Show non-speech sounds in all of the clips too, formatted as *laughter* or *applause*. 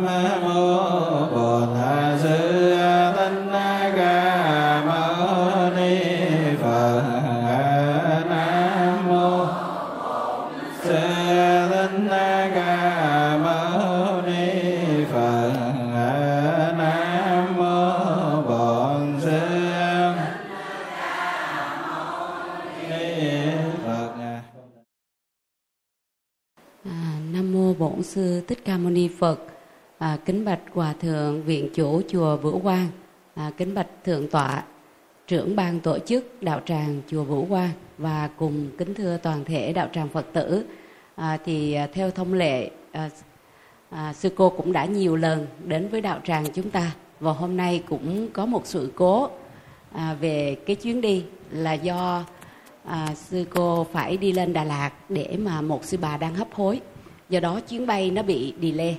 nam mô kính bạch Hòa thượng viện chủ chùa Vũ Quang. À, kính bạch thượng tọa trưởng ban tổ chức đạo tràng chùa Vũ Quang và cùng kính thưa toàn thể đạo tràng Phật tử. À, thì à, theo thông lệ à, à, sư cô cũng đã nhiều lần đến với đạo tràng chúng ta và hôm nay cũng có một sự cố à, về cái chuyến đi là do à, sư cô phải đi lên Đà Lạt để mà một sư bà đang hấp hối do đó chuyến bay nó bị delay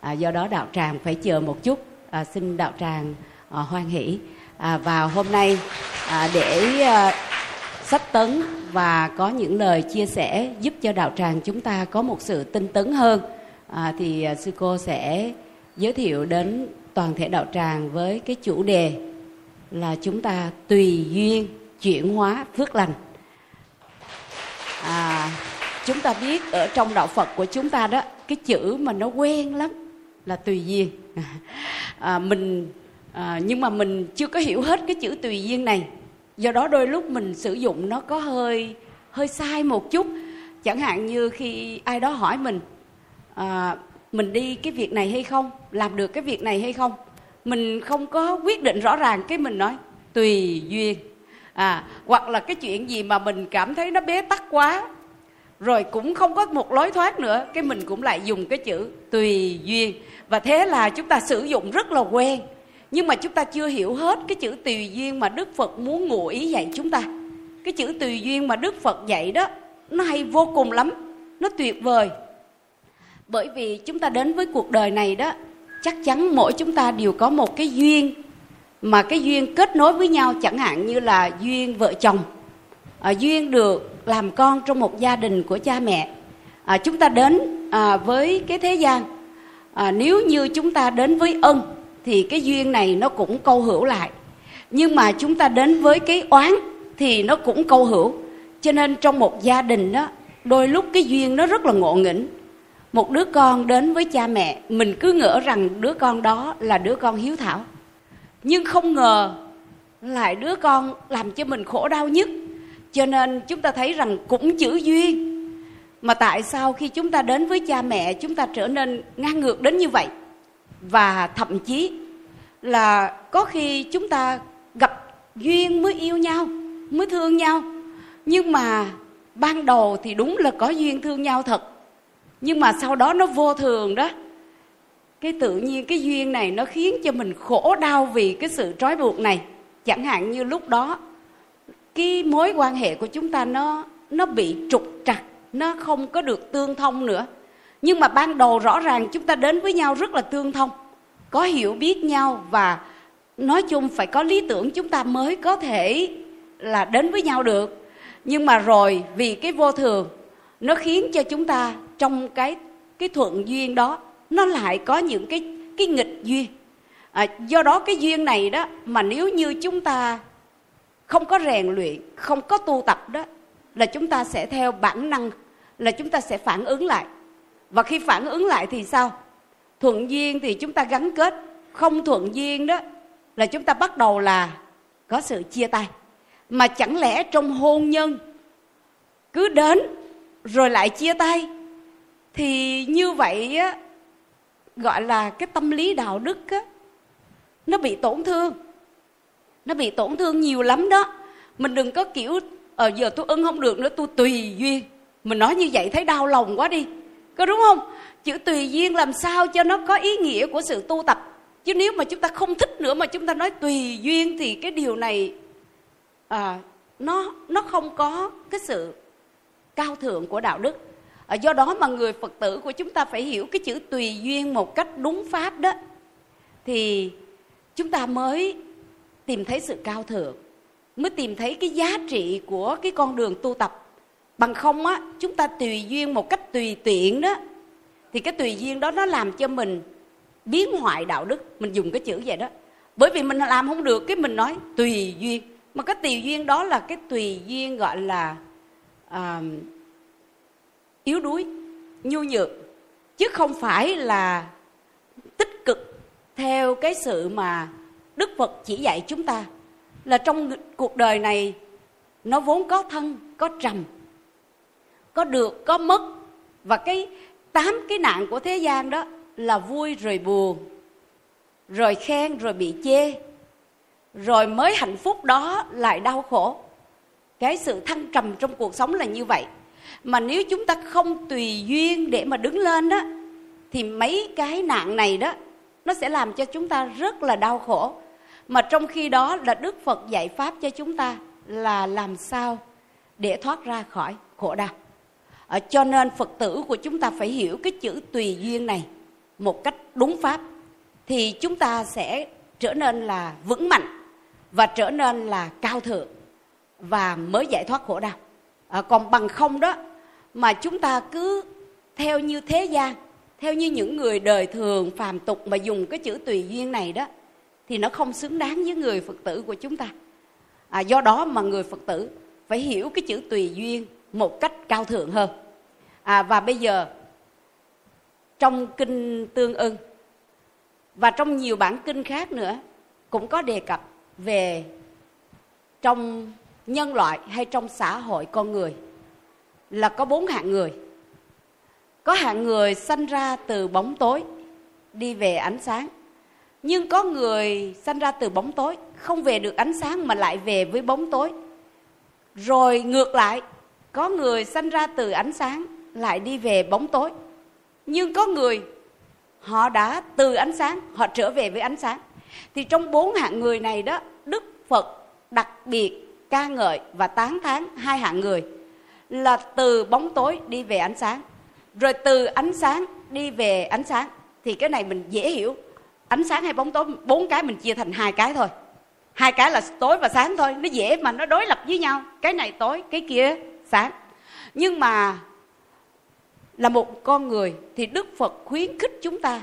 à, do đó đạo tràng phải chờ một chút. À, xin đạo tràng à, hoan hỷ. À, vào hôm nay à, để à, sách tấn và có những lời chia sẻ giúp cho đạo tràng chúng ta có một sự tinh tấn hơn à, thì à, sư cô sẽ giới thiệu đến toàn thể đạo tràng với cái chủ đề là chúng ta tùy duyên chuyển hóa phước lành. À, chúng ta biết ở trong đạo Phật của chúng ta đó cái chữ mà nó quen lắm là tùy duyên. *laughs* À, mình à, nhưng mà mình chưa có hiểu hết cái chữ tùy duyên này. Do đó đôi lúc mình sử dụng nó có hơi hơi sai một chút. Chẳng hạn như khi ai đó hỏi mình à, mình đi cái việc này hay không? Làm được cái việc này hay không? Mình không có quyết định rõ ràng cái mình nói tùy duyên. À hoặc là cái chuyện gì mà mình cảm thấy nó bế tắc quá rồi cũng không có một lối thoát nữa. Cái mình cũng lại dùng cái chữ tùy duyên. Và thế là chúng ta sử dụng rất là quen. Nhưng mà chúng ta chưa hiểu hết cái chữ tùy duyên mà đức phật muốn ngụ ý dạy chúng ta. Cái chữ tùy duyên mà đức phật dạy đó, nó hay vô cùng lắm. Nó tuyệt vời. Bởi vì chúng ta đến với cuộc đời này đó, chắc chắn mỗi chúng ta đều có một cái duyên. Mà cái duyên kết nối với nhau chẳng hạn như là duyên vợ chồng à, duyên được làm con trong một gia đình của cha mẹ. À, chúng ta đến à, với cái thế gian. À, nếu như chúng ta đến với ân thì cái duyên này nó cũng câu hữu lại. Nhưng mà chúng ta đến với cái oán thì nó cũng câu hữu. Cho nên trong một gia đình đó đôi lúc cái duyên nó rất là ngộ nghĩnh. Một đứa con đến với cha mẹ mình cứ ngỡ rằng đứa con đó là đứa con hiếu thảo. Nhưng không ngờ lại đứa con làm cho mình khổ đau nhất cho nên chúng ta thấy rằng cũng chữ duyên. Mà tại sao khi chúng ta đến với cha mẹ, chúng ta trở nên ngang ngược đến như vậy? Và thậm chí là có khi chúng ta gặp duyên mới yêu nhau, mới thương nhau. Nhưng mà ban đầu thì đúng là có duyên thương nhau thật. Nhưng mà sau đó nó vô thường đó. Cái tự nhiên, cái duyên này nó khiến cho mình khổ đau vì cái sự trói buộc này. Chẳng hạn như lúc đó cái mối quan hệ của chúng ta nó nó bị trục trặc nó không có được tương thông nữa. Nhưng mà ban đầu rõ ràng chúng ta đến với nhau rất là tương thông có hiểu biết nhau và nói chung phải có lý tưởng chúng ta mới có thể là đến với nhau được. Nhưng mà rồi vì cái vô thường nó khiến cho chúng ta trong cái cái thuận duyên đó nó lại có những cái cái nghịch duyên. À, do đó cái duyên này đó mà nếu như chúng ta không có rèn luyện, không có tu tập đó, là chúng ta sẽ theo bản năng, là chúng ta sẽ phản ứng lại. Và khi phản ứng lại thì sao? Thuận duyên thì chúng ta gắn kết. Không thuận duyên đó, là chúng ta bắt đầu là có sự chia tay. Mà chẳng lẽ trong hôn nhân, cứ đến rồi lại chia tay, thì như vậy á, gọi là cái tâm lý đạo đức á, nó bị tổn thương nó bị tổn thương nhiều lắm đó. Mình đừng có kiểu ờ giờ tôi ưng không được nữa tôi tùy duyên. Mình nói như vậy thấy đau lòng quá đi. Có đúng không? Chữ tùy duyên làm sao cho nó có ý nghĩa của sự tu tập? Chứ nếu mà chúng ta không thích nữa mà chúng ta nói tùy duyên thì cái điều này à, nó nó không có cái sự cao thượng của đạo đức. À, do đó mà người phật tử của chúng ta phải hiểu cái chữ tùy duyên một cách đúng pháp đó. Thì chúng ta mới tìm thấy sự cao thượng mới tìm thấy cái giá trị của cái con đường tu tập. Bằng không á chúng ta tùy duyên một cách tùy tiện đó thì cái tùy duyên đó nó làm cho mình biến hoại đạo đức. Mình dùng cái chữ vậy đó. Bởi vì mình làm không được cái mình nói tùy duyên. Mà cái tùy duyên đó là cái tùy duyên gọi là à, yếu đuối nhu nhược. Chứ không phải là tích cực theo cái sự mà đức phật chỉ dạy chúng ta là trong cuộc đời này, nó vốn có thân, có trầm, có được, có mất. Và cái tám cái nạn của thế gian đó là vui rồi buồn, rồi khen, rồi bị chê, rồi mới hạnh phúc đó lại đau khổ. Cái sự thăng trầm trong cuộc sống là như vậy. Mà nếu chúng ta không tùy duyên để mà đứng lên đó, thì mấy cái nạn này đó, nó sẽ làm cho chúng ta rất là đau khổ mà trong khi đó là đức phật dạy pháp cho chúng ta là làm sao để thoát ra khỏi khổ đau. À, cho nên phật tử của chúng ta phải hiểu cái chữ tùy duyên này một cách đúng pháp thì chúng ta sẽ trở nên là vững mạnh và trở nên là cao thượng và mới giải thoát khổ đau. À, còn bằng không đó mà chúng ta cứ theo như thế gian theo như những người đời thường phàm tục mà dùng cái chữ tùy duyên này đó thì nó không xứng đáng với người phật tử của chúng ta. À, do đó mà người phật tử phải hiểu cái chữ tùy duyên một cách cao thượng hơn. À, và bây giờ trong kinh tương ưng và trong nhiều bản kinh khác nữa cũng có đề cập về trong nhân loại hay trong xã hội con người là có bốn hạng người. Có hạng người sanh ra từ bóng tối đi về ánh sáng nhưng có người sanh ra từ bóng tối, không về được ánh sáng mà lại về với bóng tối. Rồi ngược lại, có người sanh ra từ ánh sáng, lại đi về bóng tối. Nhưng có người, họ đã từ ánh sáng, họ trở về với ánh sáng. Thì trong bốn hạng người này đó, đức phật đặc biệt ca ngợi và tán thán hai hạng người, là từ bóng tối đi về ánh sáng. Rồi từ ánh sáng đi về ánh sáng. Thì cái này mình dễ hiểu ánh sáng hay bóng tối, bốn cái mình chia thành hai cái thôi. Hai cái là tối và sáng thôi, nó dễ mà nó đối lập với nhau. Cái này tối, cái kia sáng. Nhưng mà là một con người thì đức phật khuyến khích chúng ta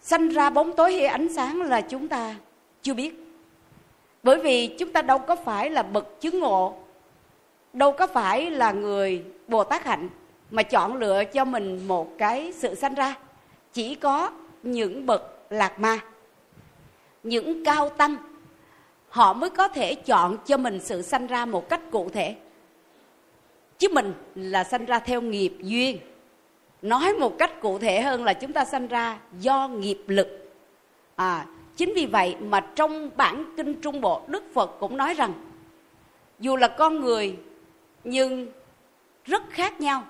sanh ra bóng tối hay ánh sáng là chúng ta chưa biết. Bởi vì chúng ta đâu có phải là bậc chứng ngộ, đâu có phải là người bồ tát hạnh mà chọn lựa cho mình một cái sự sanh ra. Chỉ có những bậc lạc ma. Những cao tăng, họ mới có thể chọn cho mình sự sanh ra một cách cụ thể. Chứ mình là sanh ra theo nghiệp duyên. Nói một cách cụ thể hơn là chúng ta sanh ra do nghiệp lực. À chính vì vậy mà trong bản kinh trung bộ, đức phật cũng nói rằng, dù là con người, nhưng rất khác nhau.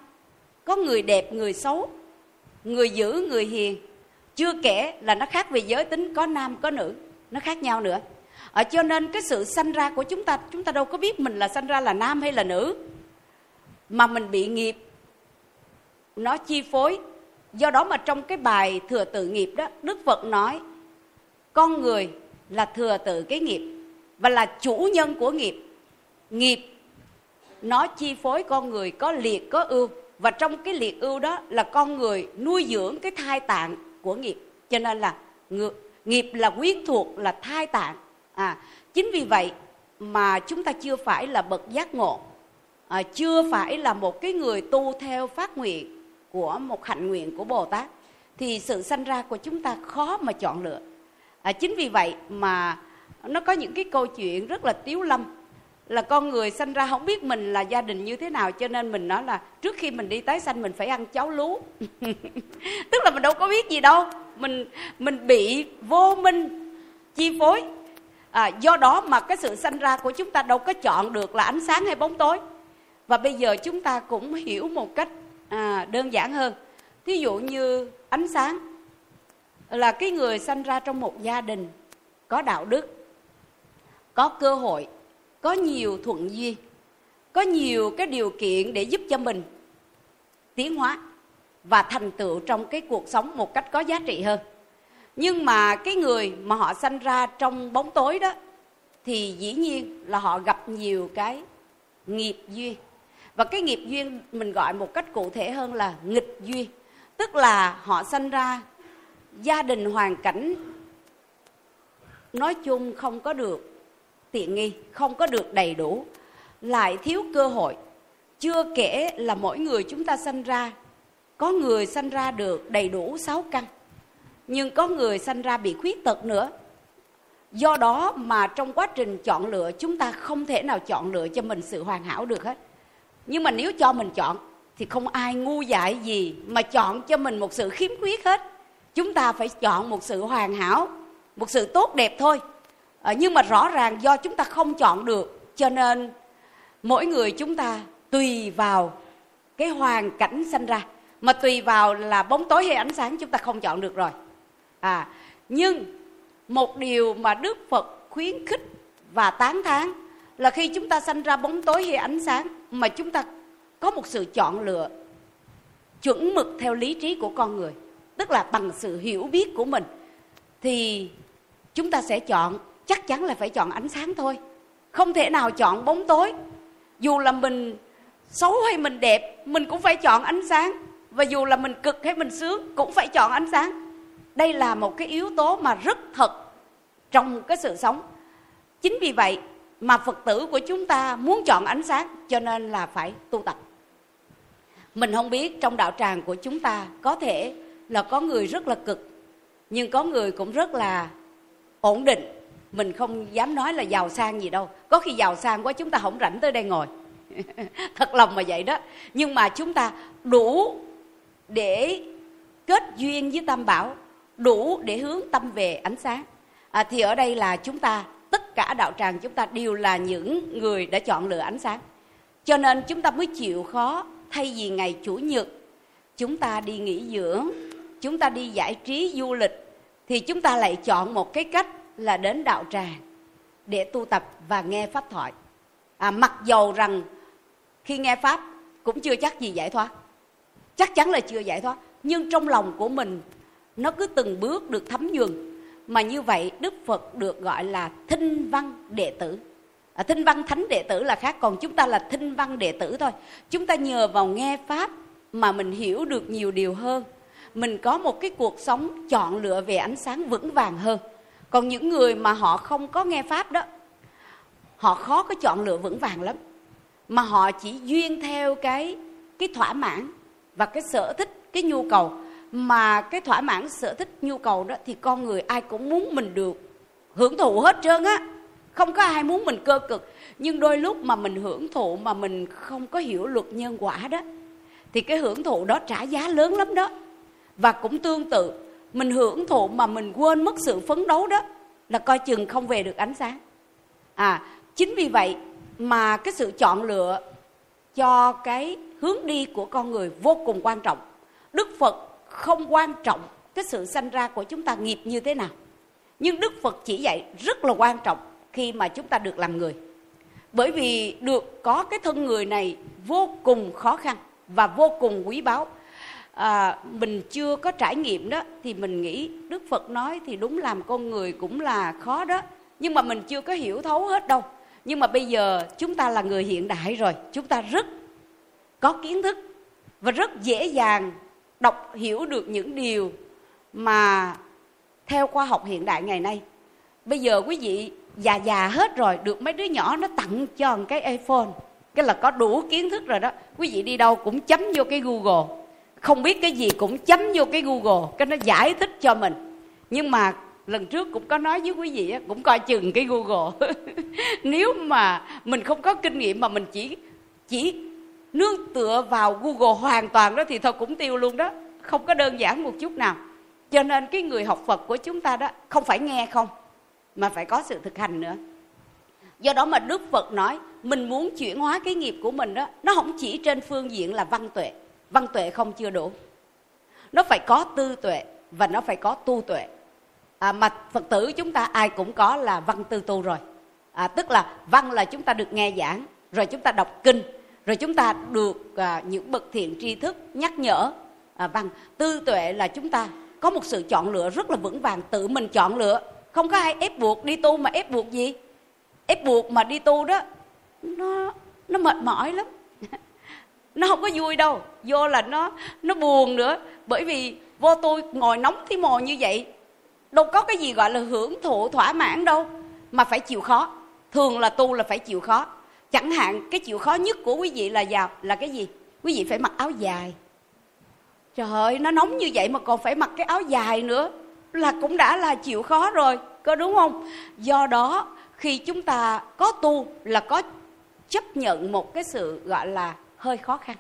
Có người đẹp, người xấu, người dữ, người hiền chưa kể là nó khác về giới tính, có nam, có nữ, nó khác nhau nữa. Ở cho nên cái sự sanh ra của chúng ta chúng ta đâu có biết mình là sanh ra là nam hay là nữ. Mà mình bị nghiệp, nó chi phối. Do đó mà trong cái bài thừa tự nghiệp đó, đức phật nói, con người là thừa tự cái nghiệp và là chủ nhân của nghiệp. Nghiệp nó chi phối con người, có liệt, có ưu. Và trong cái liệt ưu đó là con người nuôi dưỡng cái thai tạng của nghiệp. Cho nên là nghiệp là quyến thuộc là thai tạng. À chính vì vậy mà chúng ta chưa phải là bậc giác ngộ à, chưa phải là một cái người tu theo phát nguyện của một hạnh nguyện của bồ tát thì sự sanh ra của chúng ta khó mà chọn lựa. À, chính vì vậy mà nó có những cái câu chuyện rất là tiếu lâm là con người sanh ra không biết mình là gia đình như thế nào cho nên mình nói là trước khi mình đi tái sanh mình phải ăn cháo lú. *laughs* Tức là mình đâu có biết gì đâu. Mình mình bị vô minh chi phối. À, do đó mà cái sự sanh ra của chúng ta đâu có chọn được là ánh sáng hay bóng tối. Và bây giờ chúng ta cũng hiểu một cách à, đơn giản hơn. Thí dụ như ánh sáng là cái người sanh ra trong một gia đình có đạo đức có cơ hội có nhiều thuận duyên, có nhiều cái điều kiện để giúp cho mình tiến hóa và thành tựu trong cái cuộc sống một cách có giá trị hơn. Nhưng mà cái người mà họ sanh ra trong bóng tối đó, thì dĩ nhiên là họ gặp nhiều cái nghiệp duyên. Và cái nghiệp duyên mình gọi một cách cụ thể hơn là nghịch duyên, tức là họ sanh ra gia đình hoàn cảnh nói chung không có được tiện nghi, không có được đầy đủ. Lại thiếu cơ hội. Chưa kể là mỗi người chúng ta sanh ra, có người sanh ra được đầy đủ sáu căn. Nhưng có người sanh ra bị khuyết tật nữa. Do đó mà trong quá trình chọn lựa, chúng ta không thể nào chọn lựa cho mình sự hoàn hảo được hết. Nhưng mà nếu cho mình chọn, thì không ai ngu dại gì mà chọn cho mình một sự khiếm khuyết hết. Chúng ta phải chọn một sự hoàn hảo, một sự tốt đẹp thôi à, nhưng mà rõ ràng do chúng ta không chọn được cho nên mỗi người chúng ta tùy vào cái hoàn cảnh sanh ra. Mà tùy vào là bóng tối hay ánh sáng chúng ta không chọn được rồi. À nhưng một điều mà đức phật khuyến khích và tán thán là khi chúng ta sanh ra bóng tối hay ánh sáng mà chúng ta có một sự chọn lựa chuẩn mực theo lý trí của con người tức là bằng sự hiểu biết của mình thì chúng ta sẽ chọn chắc chắn là phải chọn ánh sáng thôi. Không thể nào chọn bóng tối. Dù là mình xấu hay mình đẹp, mình cũng phải chọn ánh sáng. Và dù là mình cực hay mình sướng, cũng phải chọn ánh sáng. Đây là một cái yếu tố mà rất thật trong cái sự sống. Chính vì vậy mà phật tử của chúng ta muốn chọn ánh sáng, cho nên là phải tu tập. Mình không biết trong đạo tràng của chúng ta có thể là có người rất là cực, nhưng có người cũng rất là ổn định mình không dám nói là giàu sang gì đâu. Có khi giàu sang quá chúng ta không rảnh tới đây ngồi. *laughs* Thật lòng mà vậy đó. Nhưng mà chúng ta đủ để kết duyên với tam bảo đủ để hướng tâm về ánh sáng. À, thì ở đây là chúng ta tất cả đạo tràng chúng ta đều là những người đã chọn lựa ánh sáng. Cho nên chúng ta mới chịu khó thay vì ngày chủ nhật chúng ta đi nghỉ dưỡng chúng ta đi giải trí du lịch thì chúng ta lại chọn một cái cách là đến đạo tràng để tu tập và nghe pháp thoại. À, mặc dầu rằng khi nghe pháp cũng chưa chắc gì giải thoát chắc chắn là chưa giải thoát nhưng trong lòng của mình nó cứ từng bước được thấm nhuần. Mà như vậy đức phật được gọi là thinh văn đệ tử. À, thinh văn thánh đệ tử là khác còn chúng ta là thinh văn đệ tử thôi. Chúng ta nhờ vào nghe pháp mà mình hiểu được nhiều điều hơn. Mình có một cái cuộc sống chọn lựa về ánh sáng vững vàng hơn còn những người mà họ không có nghe pháp đó, họ khó có chọn lựa vững vàng lắm. Mà họ chỉ duyên theo cái cái thỏa mãn và cái sở thích, cái nhu cầu. Mà cái thỏa mãn, sở thích, nhu cầu đó thì con người ai cũng muốn mình được hưởng thụ hết trơn á. Không có ai muốn mình cơ cực. Nhưng đôi lúc mà mình hưởng thụ mà mình không có hiểu luật nhân quả đó, thì cái hưởng thụ đó trả giá lớn lắm đó. Và cũng tương tự mình hưởng thụ mà mình quên mất sự phấn đấu đó là coi chừng không về được ánh sáng. À chính vì vậy mà cái sự chọn lựa cho cái hướng đi của con người vô cùng quan trọng. Đức phật không quan trọng cái sự sanh ra của chúng ta nghiệp như thế nào. Nhưng đức phật chỉ dạy rất là quan trọng khi mà chúng ta được làm người. Bởi vì được có cái thân người này vô cùng khó khăn và vô cùng quý báu à, mình chưa có trải nghiệm đó thì mình nghĩ đức phật nói thì đúng làm con người cũng là khó đó. Nhưng mà mình chưa có hiểu thấu hết đâu. Nhưng mà bây giờ chúng ta là người hiện đại rồi chúng ta rất có kiến thức và rất dễ dàng đọc hiểu được những điều mà theo khoa học hiện đại ngày nay. Bây giờ quý vị già già hết rồi được mấy đứa nhỏ nó tặng cho một cái iphone cái là có đủ kiến thức rồi đó. Quý vị đi đâu cũng chấm vô cái google không biết cái gì cũng chấm vô cái google, cái nó giải thích cho mình. Nhưng mà lần trước cũng có nói với quý vị cũng coi chừng cái google. *laughs* Nếu mà mình không có kinh nghiệm mà mình chỉ chỉ nương tựa vào google hoàn toàn đó thì thôi cũng tiêu luôn đó. Không có đơn giản một chút nào. Cho nên cái người học phật của chúng ta đó, không phải nghe không, mà phải có sự thực hành nữa. Do đó mà đức phật nói, mình muốn chuyển hóa cái nghiệp của mình đó, nó không chỉ trên phương diện là văn tuệ văn tuệ không chưa đủ. Nó phải có tư tuệ và nó phải có tu tuệ. À, mà phật tử chúng ta ai cũng có là văn tư tu rồi. À, tức là văn là chúng ta được nghe giảng rồi chúng ta đọc kinh rồi chúng ta được à, những bậc thiện tri thức nhắc nhở. À, văn tư tuệ là chúng ta có một sự chọn lựa rất là vững vàng tự mình chọn lựa. Không có ai ép buộc đi tu mà ép buộc gì? Ép buộc mà đi tu đó nó nó mệt mỏi lắm nó không có vui đâu, vô là nó nó buồn nữa. Bởi vì vô tôi ngồi nóng tí mồ như vậy, đâu có cái gì gọi là hưởng thụ thỏa mãn đâu, mà phải chịu khó. Thường là tu là phải chịu khó. Chẳng hạn cái chịu khó nhất của quý vị là vào là cái gì? Quý vị phải mặc áo dài. Trời ơi, nó nóng như vậy mà còn phải mặc cái áo dài nữa, là cũng đã là chịu khó rồi, có đúng không? Do đó, khi chúng ta có tu là có chấp nhận một cái sự gọi là hơi khó khăn.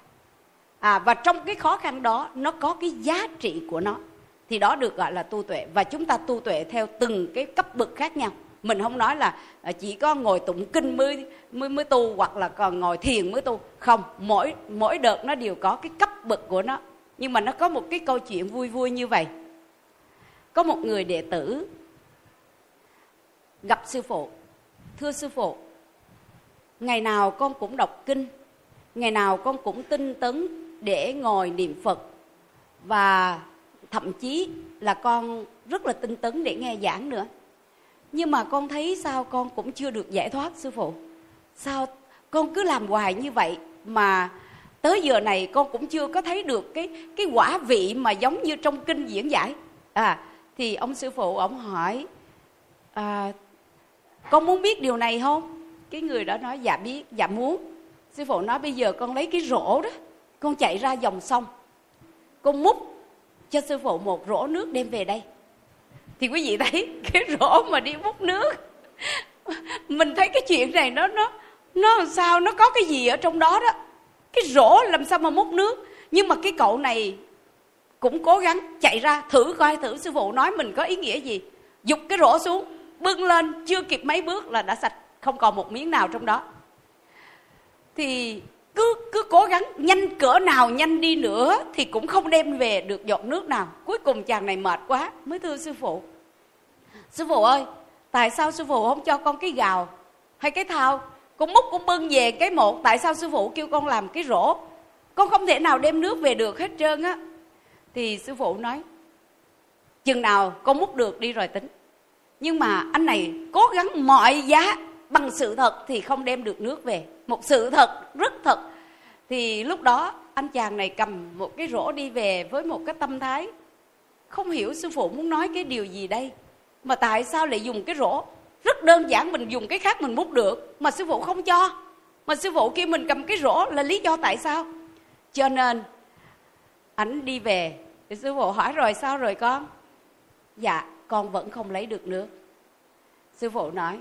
À và trong cái khó khăn đó, nó có cái giá trị của nó. Thì đó được gọi là tu tuệ. Và chúng ta tu tuệ theo từng cái cấp bậc khác nhau. Mình không nói là à, chỉ có ngồi tụng kinh mới mới mới tu hoặc là còn ngồi thiền mới tu. Không, mỗi mỗi đợt nó đều có cái cấp bậc của nó. Nhưng mà nó có một cái câu chuyện vui vui như vậy. Có một người đệ tử gặp sư phụ. Thưa sư phụ, ngày nào con cũng đọc kinh ngày nào con cũng tinh tấn để ngồi niệm phật. Và thậm chí là con rất là tinh tấn để nghe giảng nữa. Nhưng mà con thấy sao con cũng chưa được giải thoát sư phụ? Sao con cứ làm hoài như vậy mà tới giờ này con cũng chưa có thấy được cái cái quả vị mà giống như trong kinh diễn giải? À thì ông sư phụ ông hỏi à, con muốn biết điều này không? Cái người đó nói dạ biết dạ muốn sư phụ nói, bây giờ con lấy cái rổ đó, con chạy ra dòng sông, con múc cho sư phụ một rổ nước đem về đây. Thì quý vị thấy *laughs* cái rổ mà đi múc nước, mình thấy cái chuyện này nó nó nó làm sao, nó có cái gì ở trong đó đó. Cái rổ làm sao mà múc nước? Nhưng mà cái cậu này cũng cố gắng chạy ra thử coi thử, sư phụ nói mình có ý nghĩa gì. Dục cái rổ xuống, bưng lên, chưa kịp mấy bước là đã sạch, không còn một miếng nào trong đó thì cứ cứ cố gắng nhanh cỡ nào, nhanh đi nữa thì cũng không đem về được giọt nước nào. Cuối cùng chàng này mệt quá, mới thưa sư phụ. Sư phụ ơi, tại sao sư phụ không cho con cái gào? Hay cái thao? Con múc con bưng về cái một, tại sao sư phụ kêu con làm cái rổ? Con không thể nào đem nước về được hết trơn á. Thì sư phụ nói, chừng nào con múc được đi rồi tính. Nhưng mà anh này cố gắng mọi giá bằng sự thật thì không đem được nước về. Một sự thật, rất thật. Thì lúc đó, anh chàng này cầm một cái rổ đi về với một cái tâm thái. Không hiểu sư phụ muốn nói cái điều gì đây, mà tại sao lại dùng cái rổ? Rất đơn giản, mình dùng cái khác mình múc được, mà sư phụ không cho. Mà sư phụ kia mình cầm cái rổ là lý do tại sao? Cho nên, ảnh đi về. Thì sư phụ hỏi, rồi sao rồi con? Dạ con vẫn không lấy được nước. Sư phụ nói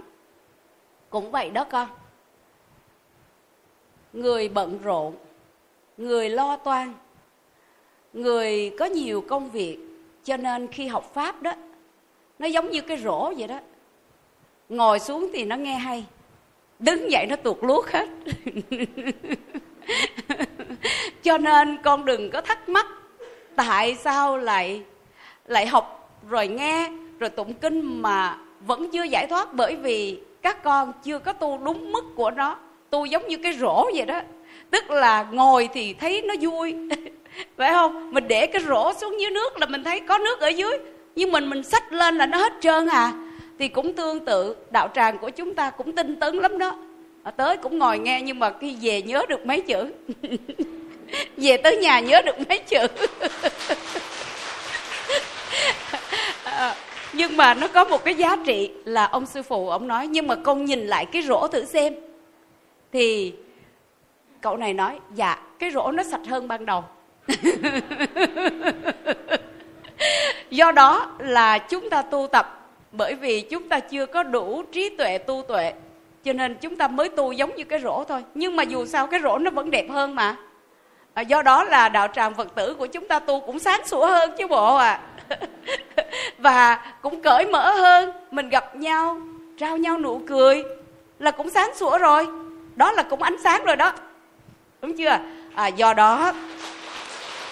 cũng vậy đó con. Người bận rộn, người lo toan, người có nhiều công việc, cho nên khi học pháp đó, nó giống như cái rổ vậy đó. Ngồi xuống thì nó nghe hay, đứng dậy nó tuột luốt hết. *laughs* Cho nên con đừng có thắc mắc, tại sao lại lại học rồi nghe, rồi tụng kinh mà vẫn chưa giải thoát bởi vì các con chưa có tu đúng mức của nó. Tu giống như cái rổ vậy đó. Tức là ngồi thì thấy nó vui. *laughs* Phải không? Mình để cái rổ xuống dưới nước là mình thấy có nước ở dưới. Nhưng mình mình xách lên là nó hết trơn à. Thì cũng tương tự đạo tràng của chúng ta cũng tinh tấn lắm đó. À, tới cũng ngồi nghe nhưng mà khi về nhớ được mấy chữ. *laughs* Về tới nhà nhớ được mấy chữ. *laughs* À, nhưng mà nó có một cái giá trị là ông sư phụ ông nói, nhưng mà con nhìn lại cái rổ thử xem. Thì cậu này nói dạ cái rổ nó sạch hơn ban đầu. *laughs* Do đó là chúng ta tu tập, bởi vì chúng ta chưa có đủ trí tuệ, tu tuệ, cho nên chúng ta mới tu giống như cái rổ thôi. Nhưng mà dù sao cái rổ nó vẫn đẹp hơn mà. À, do đó là đạo tràng phật tử của chúng ta tu cũng sáng sủa hơn chứ bộ à. *laughs* và cũng cởi mở hơn mình gặp nhau trao nhau nụ cười là cũng sáng sủa rồi. Đó là cũng ánh sáng rồi đó. Đúng chưa? À, do đó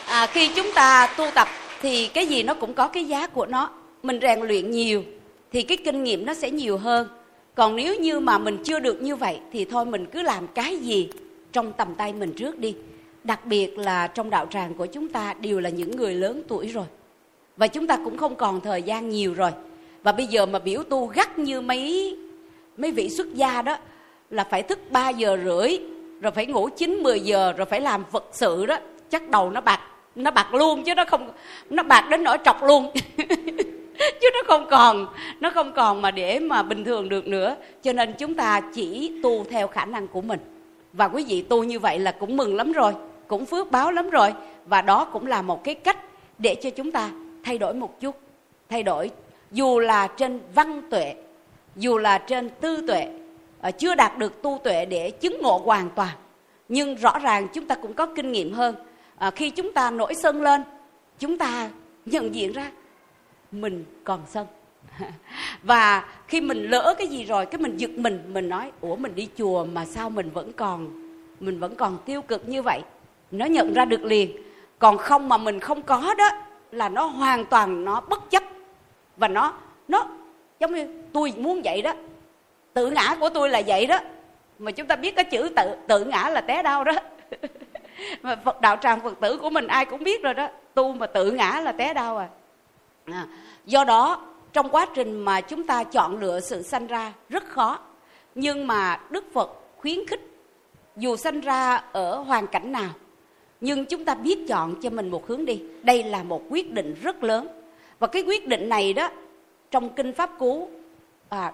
à, khi chúng ta tu tập thì cái gì nó cũng có cái giá của nó. Mình rèn luyện nhiều thì cái kinh nghiệm nó sẽ nhiều hơn. Còn nếu như mà mình chưa được như vậy thì thôi mình cứ làm cái gì trong tầm tay mình trước đi. Đặc biệt là trong đạo tràng của chúng ta đều là những người lớn tuổi rồi và chúng ta cũng không còn thời gian nhiều rồi. Và bây giờ mà biểu tu gắt như mấy mấy vị xuất gia đó, là phải thức 3 giờ rưỡi, rồi phải ngủ 9 10 giờ, rồi phải làm vật sự đó, chắc đầu nó bạc nó bạc luôn chứ nó không, nó bạc đến nỗi trọc luôn. *laughs* Chứ nó không còn, nó không còn mà để mà bình thường được nữa. Cho nên chúng ta chỉ tu theo khả năng của mình. Và quý vị tu như vậy là cũng mừng lắm rồi, cũng phước báo lắm rồi. Và đó cũng là một cái cách để cho chúng ta thay đổi một chút thay đổi. Dù là trên văn tuệ dù là trên tư tuệ ờ, chưa đạt được tu tuệ để chứng ngộ hoàn toàn nhưng rõ ràng chúng ta cũng có kinh nghiệm hơn. À, khi chúng ta nổi sân lên chúng ta nhận diện ra mình còn sân. *laughs* Và khi mình lỡ cái gì rồi cái mình giật mình mình nói ủa mình đi chùa mà sao mình vẫn còn mình vẫn còn tiêu cực như vậy? Nó nhận ra được liền. Còn không mà mình không có đó là nó hoàn toàn nó bất chấp. Và nó nó giống như tôi muốn vậy đó. Tự ngã của tôi là vậy đó. Mà chúng ta biết cái chữ tự tự ngã là té đau đó. *laughs* Mà phật đạo tràng phật tử của mình ai cũng biết rồi đó. Tu mà tự ngã là té đau à, à do đó trong quá trình mà chúng ta chọn lựa sự sanh ra rất khó. Nhưng mà đức phật khuyến khích dù sanh ra ở hoàn cảnh nào nhưng chúng ta biết chọn cho mình một hướng đi. Đây là một quyết định rất lớn. Và cái quyết định này đó trong kinh pháp cú à,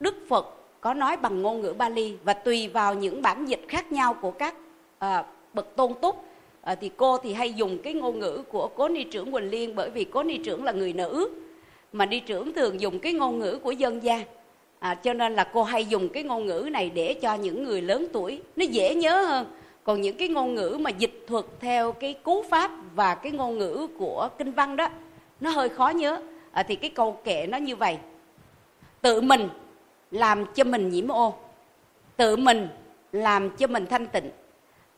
đức phật có nói bằng ngôn ngữ bali. Và tùy vào những bản dịch khác nhau của các à, bậc tôn túc à, thì cô thì hay dùng cái ngôn ngữ của cố ni trưởng quỳnh liên. Bởi vì cố ni trưởng là người nữ mà đi trưởng thường dùng cái ngôn ngữ của dân gian. À, cho nên là cô hay dùng cái ngôn ngữ này để cho những người lớn tuổi nó dễ nhớ hơn còn những cái ngôn ngữ mà dịch thuật theo cái cú pháp và cái ngôn ngữ của kinh văn đó nó hơi khó nhớ. À, thì cái câu kệ nó như vậy. Tự mình làm cho mình nhiễm ô. Tự mình làm cho mình thanh tịnh.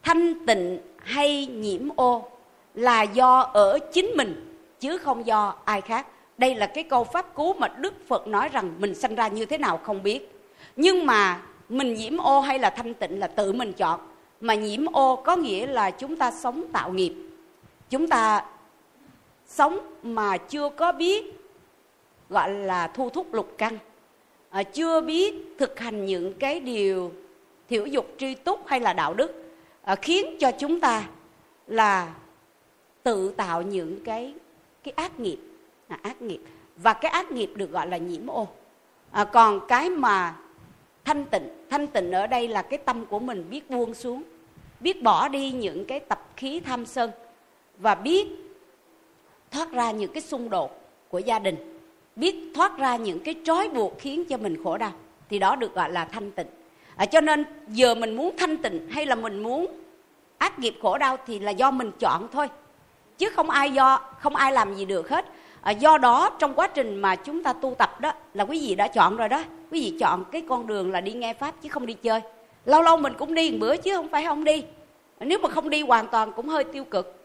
Thanh tịnh hay nhiễm ô là do ở chính mình chứ không do ai khác. Đây là cái câu pháp cú mà đức phật nói rằng mình sanh ra như thế nào không biết. Nhưng mà mình nhiễm ô hay là thanh tịnh là tự mình chọn mà nhiễm ô có nghĩa là chúng ta sống tạo nghiệp. Chúng ta sống mà chưa có biết gọi là thu thúc lục căn. À, chưa biết thực hành những cái điều thiểu dục tri túc hay là đạo đức à, khiến cho chúng ta là tự tạo những cái cái ác nghiệp. À, ác nghiệp. Và cái ác nghiệp được gọi là nhiễm ô. À, còn cái mà thanh tịnh thanh tịnh ở đây là cái tâm của mình biết buông xuống biết bỏ đi những cái tập khí tham sân và biết thoát ra những cái xung đột của gia đình biết thoát ra những cái trói buộc khiến cho mình khổ đau thì đó được gọi là thanh tịnh. À, cho nên giờ mình muốn thanh tịnh hay là mình muốn ác nghiệp khổ đau thì là do mình chọn thôi chứ không ai do không ai làm gì được hết. À, do đó trong quá trình mà chúng ta tu tập đó là quý vị đã chọn rồi đó. Quý vị chọn cái con đường là đi nghe pháp chứ không đi chơi lâu lâu mình cũng đi một bữa chứ không phải không đi. Nếu mà không đi hoàn toàn cũng hơi tiêu cực.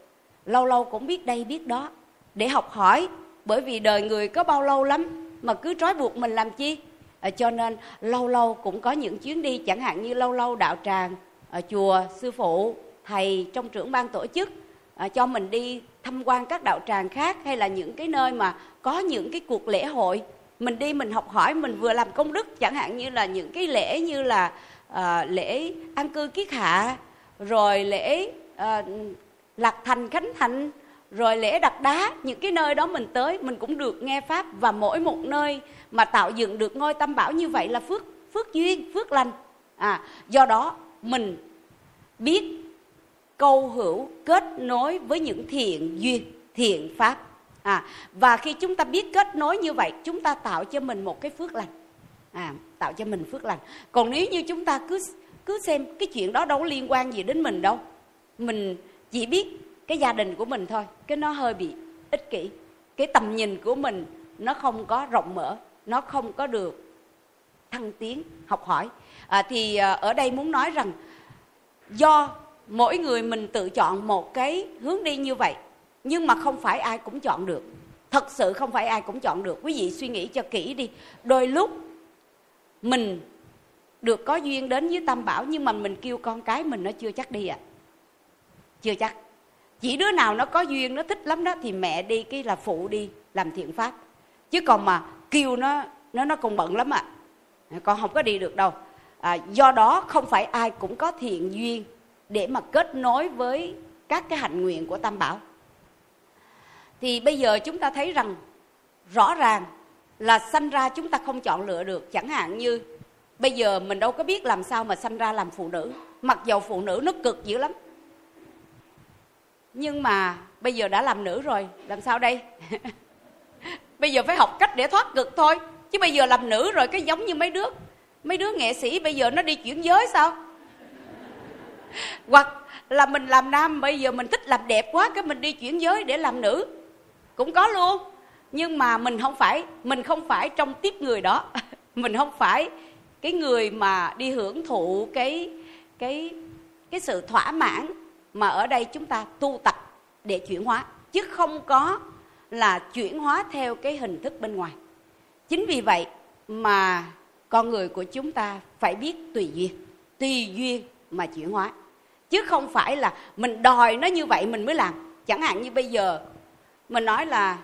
Lâu lâu cũng biết đây biết đó. Để học hỏi bởi vì đời người có bao lâu lắm mà cứ trói buộc mình làm chi? À, cho nên lâu lâu cũng có những chuyến đi chẳng hạn như lâu lâu đạo tràng ở chùa sư phụ thầy trong trưởng ban tổ chức à, cho mình đi tham quan các đạo tràng khác hay là những cái nơi mà có những cái cuộc lễ hội. Mình đi mình học hỏi mình vừa làm công đức chẳng hạn như là những cái lễ như là à, lễ an cư kiết hạ rồi lễ à, lạc thành khánh thành rồi lễ đặt đá những cái nơi đó mình tới mình cũng được nghe pháp và mỗi một nơi mà tạo dựng được ngôi tâm bảo như vậy là phước phước duyên phước lành. À do đó mình biết câu hữu kết nối với những thiện duyên thiện pháp. À và khi chúng ta biết kết nối như vậy chúng ta tạo cho mình một cái phước lành. À tạo cho mình phước lành. Còn nếu như chúng ta cứ cứ xem cái chuyện đó đâu có liên quan gì đến mình đâu. Mình chỉ biết cái gia đình của mình thôi cái nó hơi bị ích kỷ. Cái tầm nhìn của mình nó không có rộng mở nó không có được thăng tiến học hỏi. À, thì à, ở đây muốn nói rằng do mỗi người mình tự chọn một cái hướng đi như vậy nhưng mà không phải ai cũng chọn được. Thật sự không phải ai cũng chọn được. Quý vị suy nghĩ cho kỹ đi. Đôi lúc mình được có duyên đến với tam bảo nhưng mà mình kêu con cái mình nó chưa chắc đi ạ à. chưa chắc chỉ đứa nào nó có duyên nó thích lắm đó thì mẹ đi cái là phụ đi làm thiện pháp chứ còn mà kêu nó nó nó còn bận lắm ạ à. con không có đi được đâu à, do đó không phải ai cũng có thiện duyên để mà kết nối với các cái hạnh nguyện của tam bảo thì bây giờ chúng ta thấy rằng rõ ràng là sanh ra chúng ta không chọn lựa được. Chẳng hạn như, bây giờ mình đâu có biết làm sao mà sanh ra làm phụ nữ. Mặc dầu phụ nữ nó cực dữ lắm. Nhưng mà bây giờ đã làm nữ rồi, làm sao đây? *laughs* Bây giờ phải học cách để thoát cực thôi. Chứ bây giờ làm nữ rồi cái giống như mấy đứa. Mấy đứa nghệ sĩ bây giờ nó đi chuyển giới sao? Hoặc là mình làm nam, bây giờ mình thích làm đẹp quá, cái mình đi chuyển giới để làm nữ. Cũng có luôn nhưng mà mình không phải, mình không phải trong tiếp người đó. *laughs* Mình không phải cái người mà đi hưởng thụ cái cái cái sự thỏa mãn mà ở đây chúng ta tu tập để chuyển hóa. Chứ không có là chuyển hóa theo cái hình thức bên ngoài. Chính vì vậy mà con người của chúng ta phải biết tùy duyên tùy duyên mà chuyển hóa. Chứ không phải là mình đòi nó như vậy mình mới làm. Chẳng hạn như bây giờ, mình nói là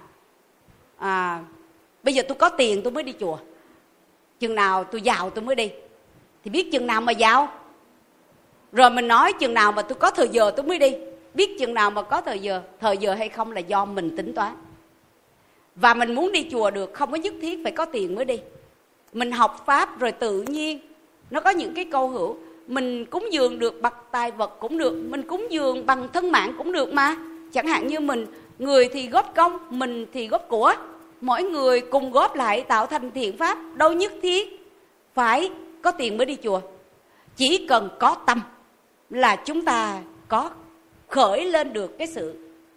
à, bây giờ tôi có tiền tôi mới đi chùa. Chừng nào tôi giàu tôi mới đi. Thì biết chừng nào mà giàu. Rồi mình nói chừng nào mà tôi có thời giờ tôi mới đi. Biết chừng nào mà có thời giờ thời giờ hay không là do mình tính toán. Và mình muốn đi chùa được không có nhất thiết phải có tiền mới đi. Mình học pháp rồi tự nhiên nó có những cái câu hữu mình cúng dường được bậc tài vật cũng được mình cúng dường bằng thân mạng cũng được mà. Chẳng hạn như mình người thì góp công mình thì góp của mỗi người cùng góp lại tạo thành thiện pháp đâu nhất thiết phải có tiền mới đi chùa. Chỉ cần có tâm là chúng ta có khởi lên được cái sự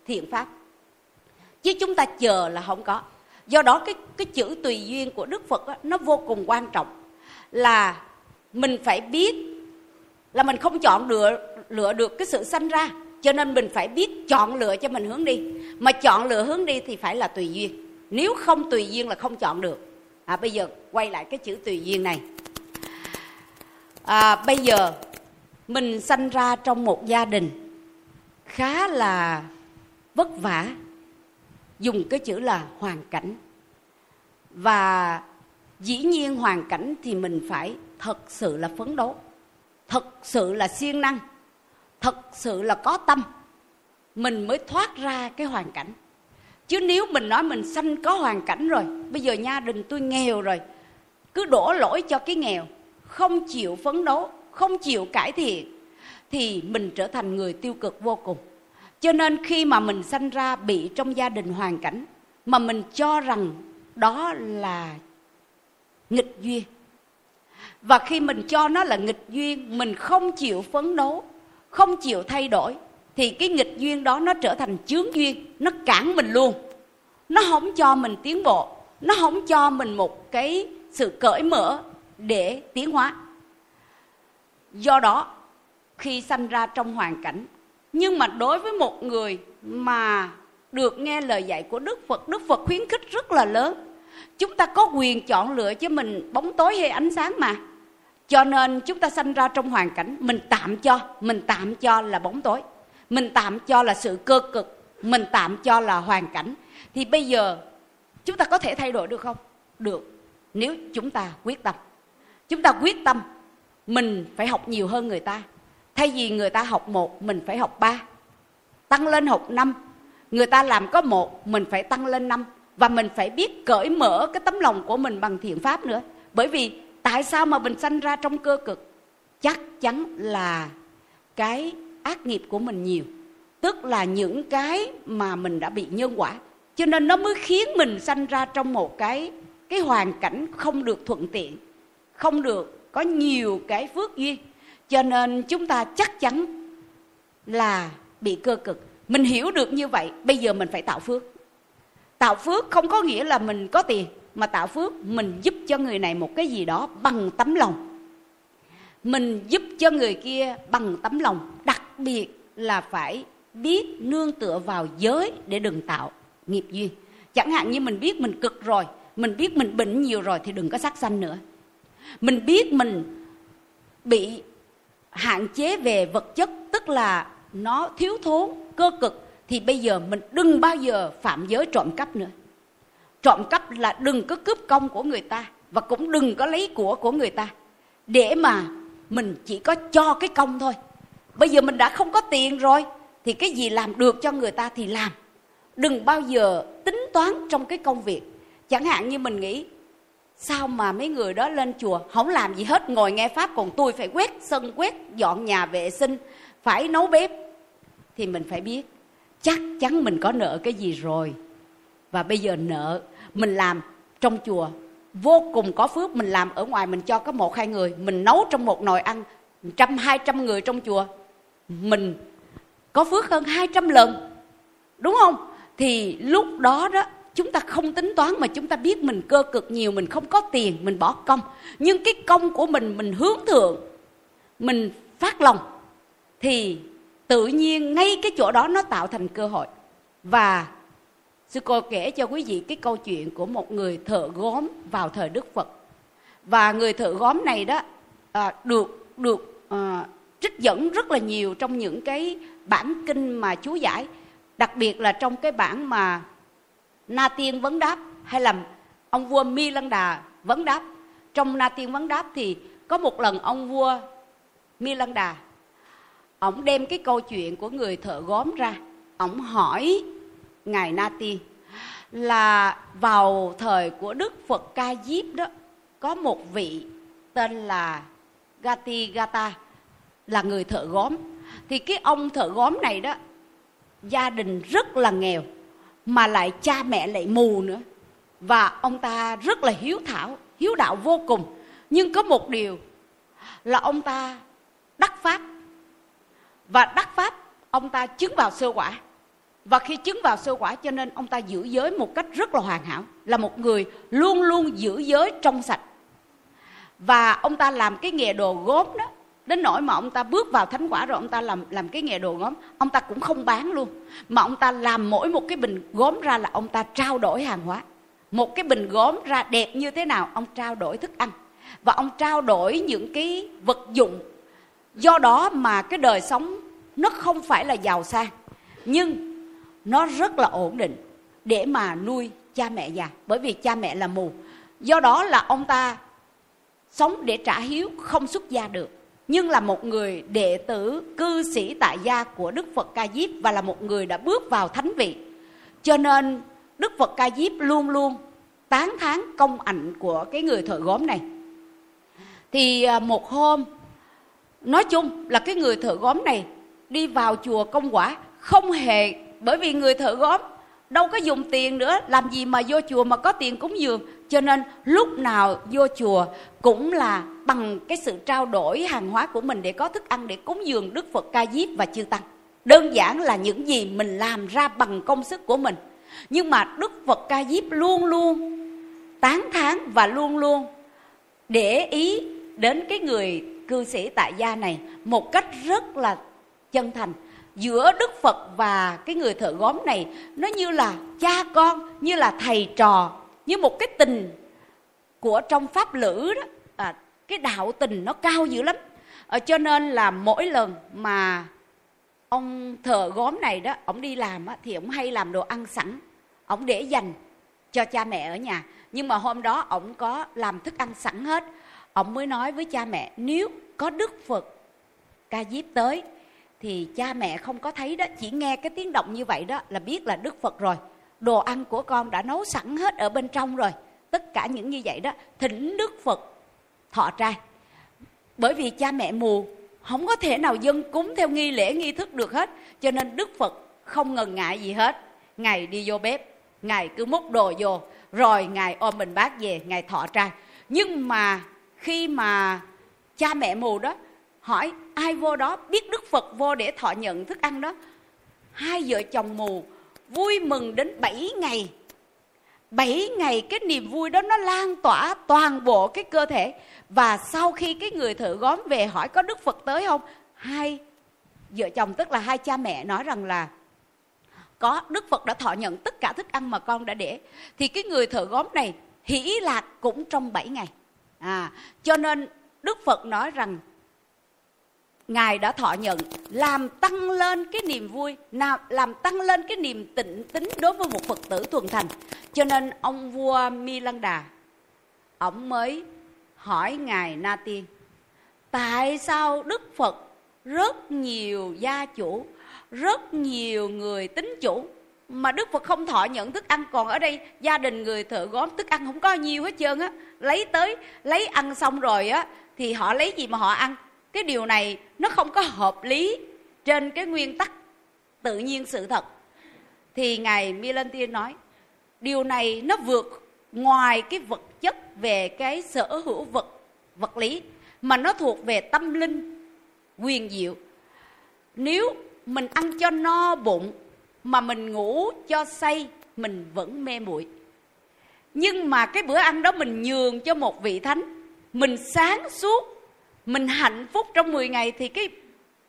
thiện pháp. Chứ chúng ta chờ là không có. Do đó cái cái chữ tùy duyên của đức phật đó, nó vô cùng quan trọng. Là mình phải biết là mình không chọn lựa lựa được cái sự sanh ra. Cho nên mình phải biết chọn lựa cho mình hướng đi. Mà chọn lựa hướng đi thì phải là tùy duyên nếu không tùy duyên là không chọn được. À bây giờ quay lại cái chữ tùy duyên này. À, bây giờ mình sanh ra trong một gia đình khá là vất vả dùng cái chữ là hoàn cảnh. Và dĩ nhiên hoàn cảnh thì mình phải thật sự là phấn đấu thật sự là siêng năng thật sự là có tâm. Mình mới thoát ra cái hoàn cảnh chứ nếu mình nói mình sanh có hoàn cảnh rồi, bây giờ gia đình tôi nghèo rồi. Cứ đổ lỗi cho cái nghèo, không chịu phấn đấu, không chịu cải thiện, thì mình trở thành người tiêu cực vô cùng. Cho nên khi mà mình sanh ra bị trong gia đình hoàn cảnh, mà mình cho rằng đó là nghịch duyên. Và khi mình cho nó là nghịch duyên, mình không chịu phấn đấu, không chịu thay đổi thì cái nghịch duyên đó nó trở thành chướng duyên, nó cản mình luôn. Nó không cho mình tiến bộ, nó không cho mình một cái sự cởi mở để tiến hóa. Do đó, khi sanh ra trong hoàn cảnh, nhưng mà đối với một người mà được nghe lời dạy của đức phật đức phật khuyến khích rất là lớn. Chúng ta có quyền chọn lựa cho mình bóng tối hay ánh sáng mà. Cho nên chúng ta sanh ra trong hoàn cảnh, mình tạm cho, mình tạm cho là bóng tối mình tạm cho là sự cơ cực, mình tạm cho là hoàn cảnh. Thì bây giờ, chúng ta có thể thay đổi được không? Được, nếu chúng ta quyết tâm. Chúng ta quyết tâm, mình phải học nhiều hơn người ta. Thay vì người ta học một, mình phải học ba. Tăng lên học năm, người ta làm có một, mình phải tăng lên năm. Và mình phải biết cởi mở cái tấm lòng của mình bằng thiện pháp nữa. Bởi vì tại sao mà mình sanh ra trong cơ cực? Chắc chắn là cái ác nghiệp của mình nhiều. Tức là những cái mà mình đã bị nhân quả. Cho nên nó mới khiến mình sanh ra trong một cái cái hoàn cảnh không được thuận tiện, không được có nhiều cái phước duyên. Cho nên chúng ta chắc chắn là bị cơ cực. Mình hiểu được như vậy, bây giờ mình phải tạo phước. Tạo phước không có nghĩa là mình có tiền, mà tạo phước mình giúp cho người này một cái gì đó bằng tấm lòng. Mình giúp cho người kia bằng tấm lòng biệt là phải biết nương tựa vào giới để đừng tạo nghiệp duyên. Chẳng hạn như mình biết mình cực rồi, mình biết mình bệnh nhiều rồi thì đừng có sát sanh nữa. Mình biết mình bị hạn chế về vật chất, tức là nó thiếu thốn, cơ cực, thì bây giờ mình đừng bao giờ phạm giới trộm cắp nữa. Trộm cắp là đừng có cướp công của người ta và cũng đừng có lấy của của người ta. Để mà mình chỉ có cho cái công thôi bây giờ mình đã không có tiền rồi, thì cái gì làm được cho người ta thì làm. Đừng bao giờ tính toán trong cái công việc. Chẳng hạn như mình nghĩ, sao mà mấy người đó lên chùa không làm gì hết, ngồi nghe pháp, còn tôi phải quét sân, quét dọn nhà vệ sinh, phải nấu bếp. Thì mình phải biết, chắc chắn mình có nợ cái gì rồi. Và bây giờ nợ, mình làm trong chùa, vô cùng có phước. Mình làm ở ngoài mình cho có một, hai người, mình nấu trong một nồi ăn, trăm, hai trăm người trong chùa mình có phước hơn hai trăm lần đúng không? Thì lúc đó đó chúng ta không tính toán mà chúng ta biết mình cơ cực nhiều mình không có tiền mình bỏ công. Nhưng cái công của mình mình hướng thượng mình phát lòng thì tự nhiên ngay cái chỗ đó nó tạo thành cơ hội. Và sư cô kể cho quý vị cái câu chuyện của một người thợ gốm vào thời đức phật. Và người thợ gốm này đó à, được được à, trích dẫn rất là nhiều trong những cái bản kinh mà chú giải, đặc biệt là trong cái bản mà na tiên vấn đáp hay là ông vua mi lăng đà vấn đáp. Trong na tiên vấn đáp thì có một lần ông vua mi lăng đà ông đem cái câu chuyện của người thợ gốm ra ông hỏi ngài na tiên là vào thời của đức phật ca diếp đó, có một vị tên là gati gata là người thợ gốm. Thì cái ông thợ gốm này đó, gia đình rất là nghèo, mà lại cha mẹ lại mù nữa. Và ông ta rất là hiếu thảo, hiếu đạo vô cùng. Nhưng có một điều là ông ta đắc pháp. Và đắc pháp, ông ta chứng vào sơ quả. Và khi chứng vào sơ quả cho nên ông ta giữ giới một cách rất là hoàn hảo, là một người luôn luôn giữ giới trong sạch. Và ông ta làm cái nghề đồ gốm đó đến nỗi mà ông ta bước vào thánh quả rồi ông ta làm làm cái nghề đồ gốm ông ta cũng không bán luôn. Mà ông ta làm mỗi một cái bình gốm ra là ông ta trao đổi hàng hóa. Một cái bình gốm ra đẹp như thế nào, ông trao đổi thức ăn. Và ông trao đổi những cái vật dụng. Do đó mà cái đời sống nó không phải là giàu sang, nhưng nó rất là ổn định để mà nuôi cha mẹ già, bởi vì cha mẹ là mù. Do đó là ông ta sống để trả hiếu, không xuất gia được nhưng là một người đệ tử, cư sĩ tại gia của Đức Phật Ca Diếp và là một người đã bước vào thánh vị. Cho nên, Đức Phật Ca Diếp luôn luôn tán thán công ảnh của cái người thợ gốm này. Thì à, một hôm, nói chung là cái người thợ gốm này đi vào chùa công quả không hề, bởi vì người thợ gốm đâu có dùng tiền nữa, làm gì mà vô chùa mà có tiền cúng dường. Cho nên lúc nào vô chùa cũng là bằng cái sự trao đổi hàng hóa của mình để có thức ăn để cúng dường đức phật ca diếp và chư tăng. Đơn giản là những gì mình làm ra bằng công sức của mình. Nhưng mà đức phật ca diếp luôn luôn tán thán và luôn luôn để ý đến cái người cư sĩ tại gia này một cách rất là chân thành giữa đức phật và cái người thợ gốm này nó như là cha con như là thầy trò như một cái tình của trong pháp lữ đó. À, cái đạo tình nó cao dữ lắm. À, cho nên là mỗi lần mà ông thợ gốm này đó ông đi làm á, thì ông hay làm đồ ăn sẵn ông để dành cho cha mẹ ở nhà. Nhưng mà hôm đó ông có làm thức ăn sẵn hết ông mới nói với cha mẹ nếu có đức phật ca diếp tới thì cha mẹ không có thấy đó, chỉ nghe cái tiếng động như vậy đó là biết là đức phật rồi. Đồ ăn của con đã nấu sẵn hết ở bên trong rồi. Tất cả những như vậy đó, thỉnh đức phật thọ trai. Bởi vì cha mẹ mù, không có thể nào dân cúng theo nghi lễ, nghi thức được hết. Cho nên đức phật không ngần ngại gì hết. Ngài đi vô bếp, ngài cứ múc đồ vô, rồi ngài ôm bình bát về, ngài thọ trai. Nhưng mà khi mà cha mẹ mù đó hỏi, ai vô đó biết đức phật vô để thọ nhận thức ăn đó? Hai vợ chồng mù, vui mừng đến 7 ngày. 7 ngày cái niềm vui đó nó lan tỏa toàn bộ cái cơ thể. Và sau khi cái người thợ góm về hỏi có đức phật tới không, hai vợ chồng tức là hai cha mẹ nói rằng là, có, đức phật đã thọ nhận tất cả thức ăn mà con đã để. Thì cái người thợ góm này hỷ lạc cũng trong 7 ngày. À cho nên đức phật nói rằng ngài đã thọ nhận, làm tăng lên cái niềm vui làm tăng lên cái niềm tịnh tính đối với một phật tử thuần thành. Cho nên ông vua mi lăng đà ông mới hỏi ngài na tiên, tại sao đức phật rất nhiều gia chủ, rất nhiều người tính chủ, mà đức phật không thọ nhận thức ăn? Còn ở đây, gia đình người thợ gốm thức ăn không có nhiều hết trơn á. Lấy tới, lấy ăn xong rồi á, thì họ lấy gì mà họ ăn? Cái điều này nó không có hợp lý trên cái nguyên tắc tự nhiên sự thật. Thì ngài Milan Tiên nói, điều này nó vượt ngoài cái vật chất về cái sở hữu vật vật lý, mà nó thuộc về tâm linh, quyền diệu. Nếu mình ăn cho no bụng mà mình ngủ cho say, mình vẫn mê muội. Nhưng mà cái bữa ăn đó mình nhường cho một vị thánh, mình sáng suốt mình hạnh phúc trong 10 ngày thì cái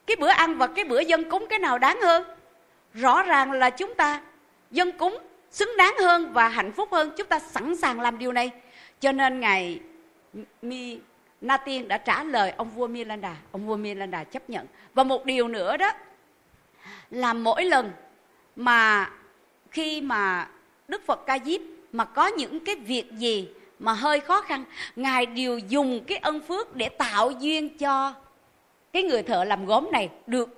cái bữa ăn và cái bữa dân cúng cái nào đáng hơn? Rõ ràng là chúng ta dân cúng xứng đáng hơn và hạnh phúc hơn, chúng ta sẵn sàng làm điều này. Cho nên ngài mi na tiên đã trả lời ông vua milanda ông vua milanda chấp nhận. Và một điều nữa đó, là mỗi lần mà khi mà đức phật ca diếp mà có những cái việc gì mà hơi khó khăn, ngài đều dùng cái ân phước để tạo duyên cho cái người thợ làm gốm này được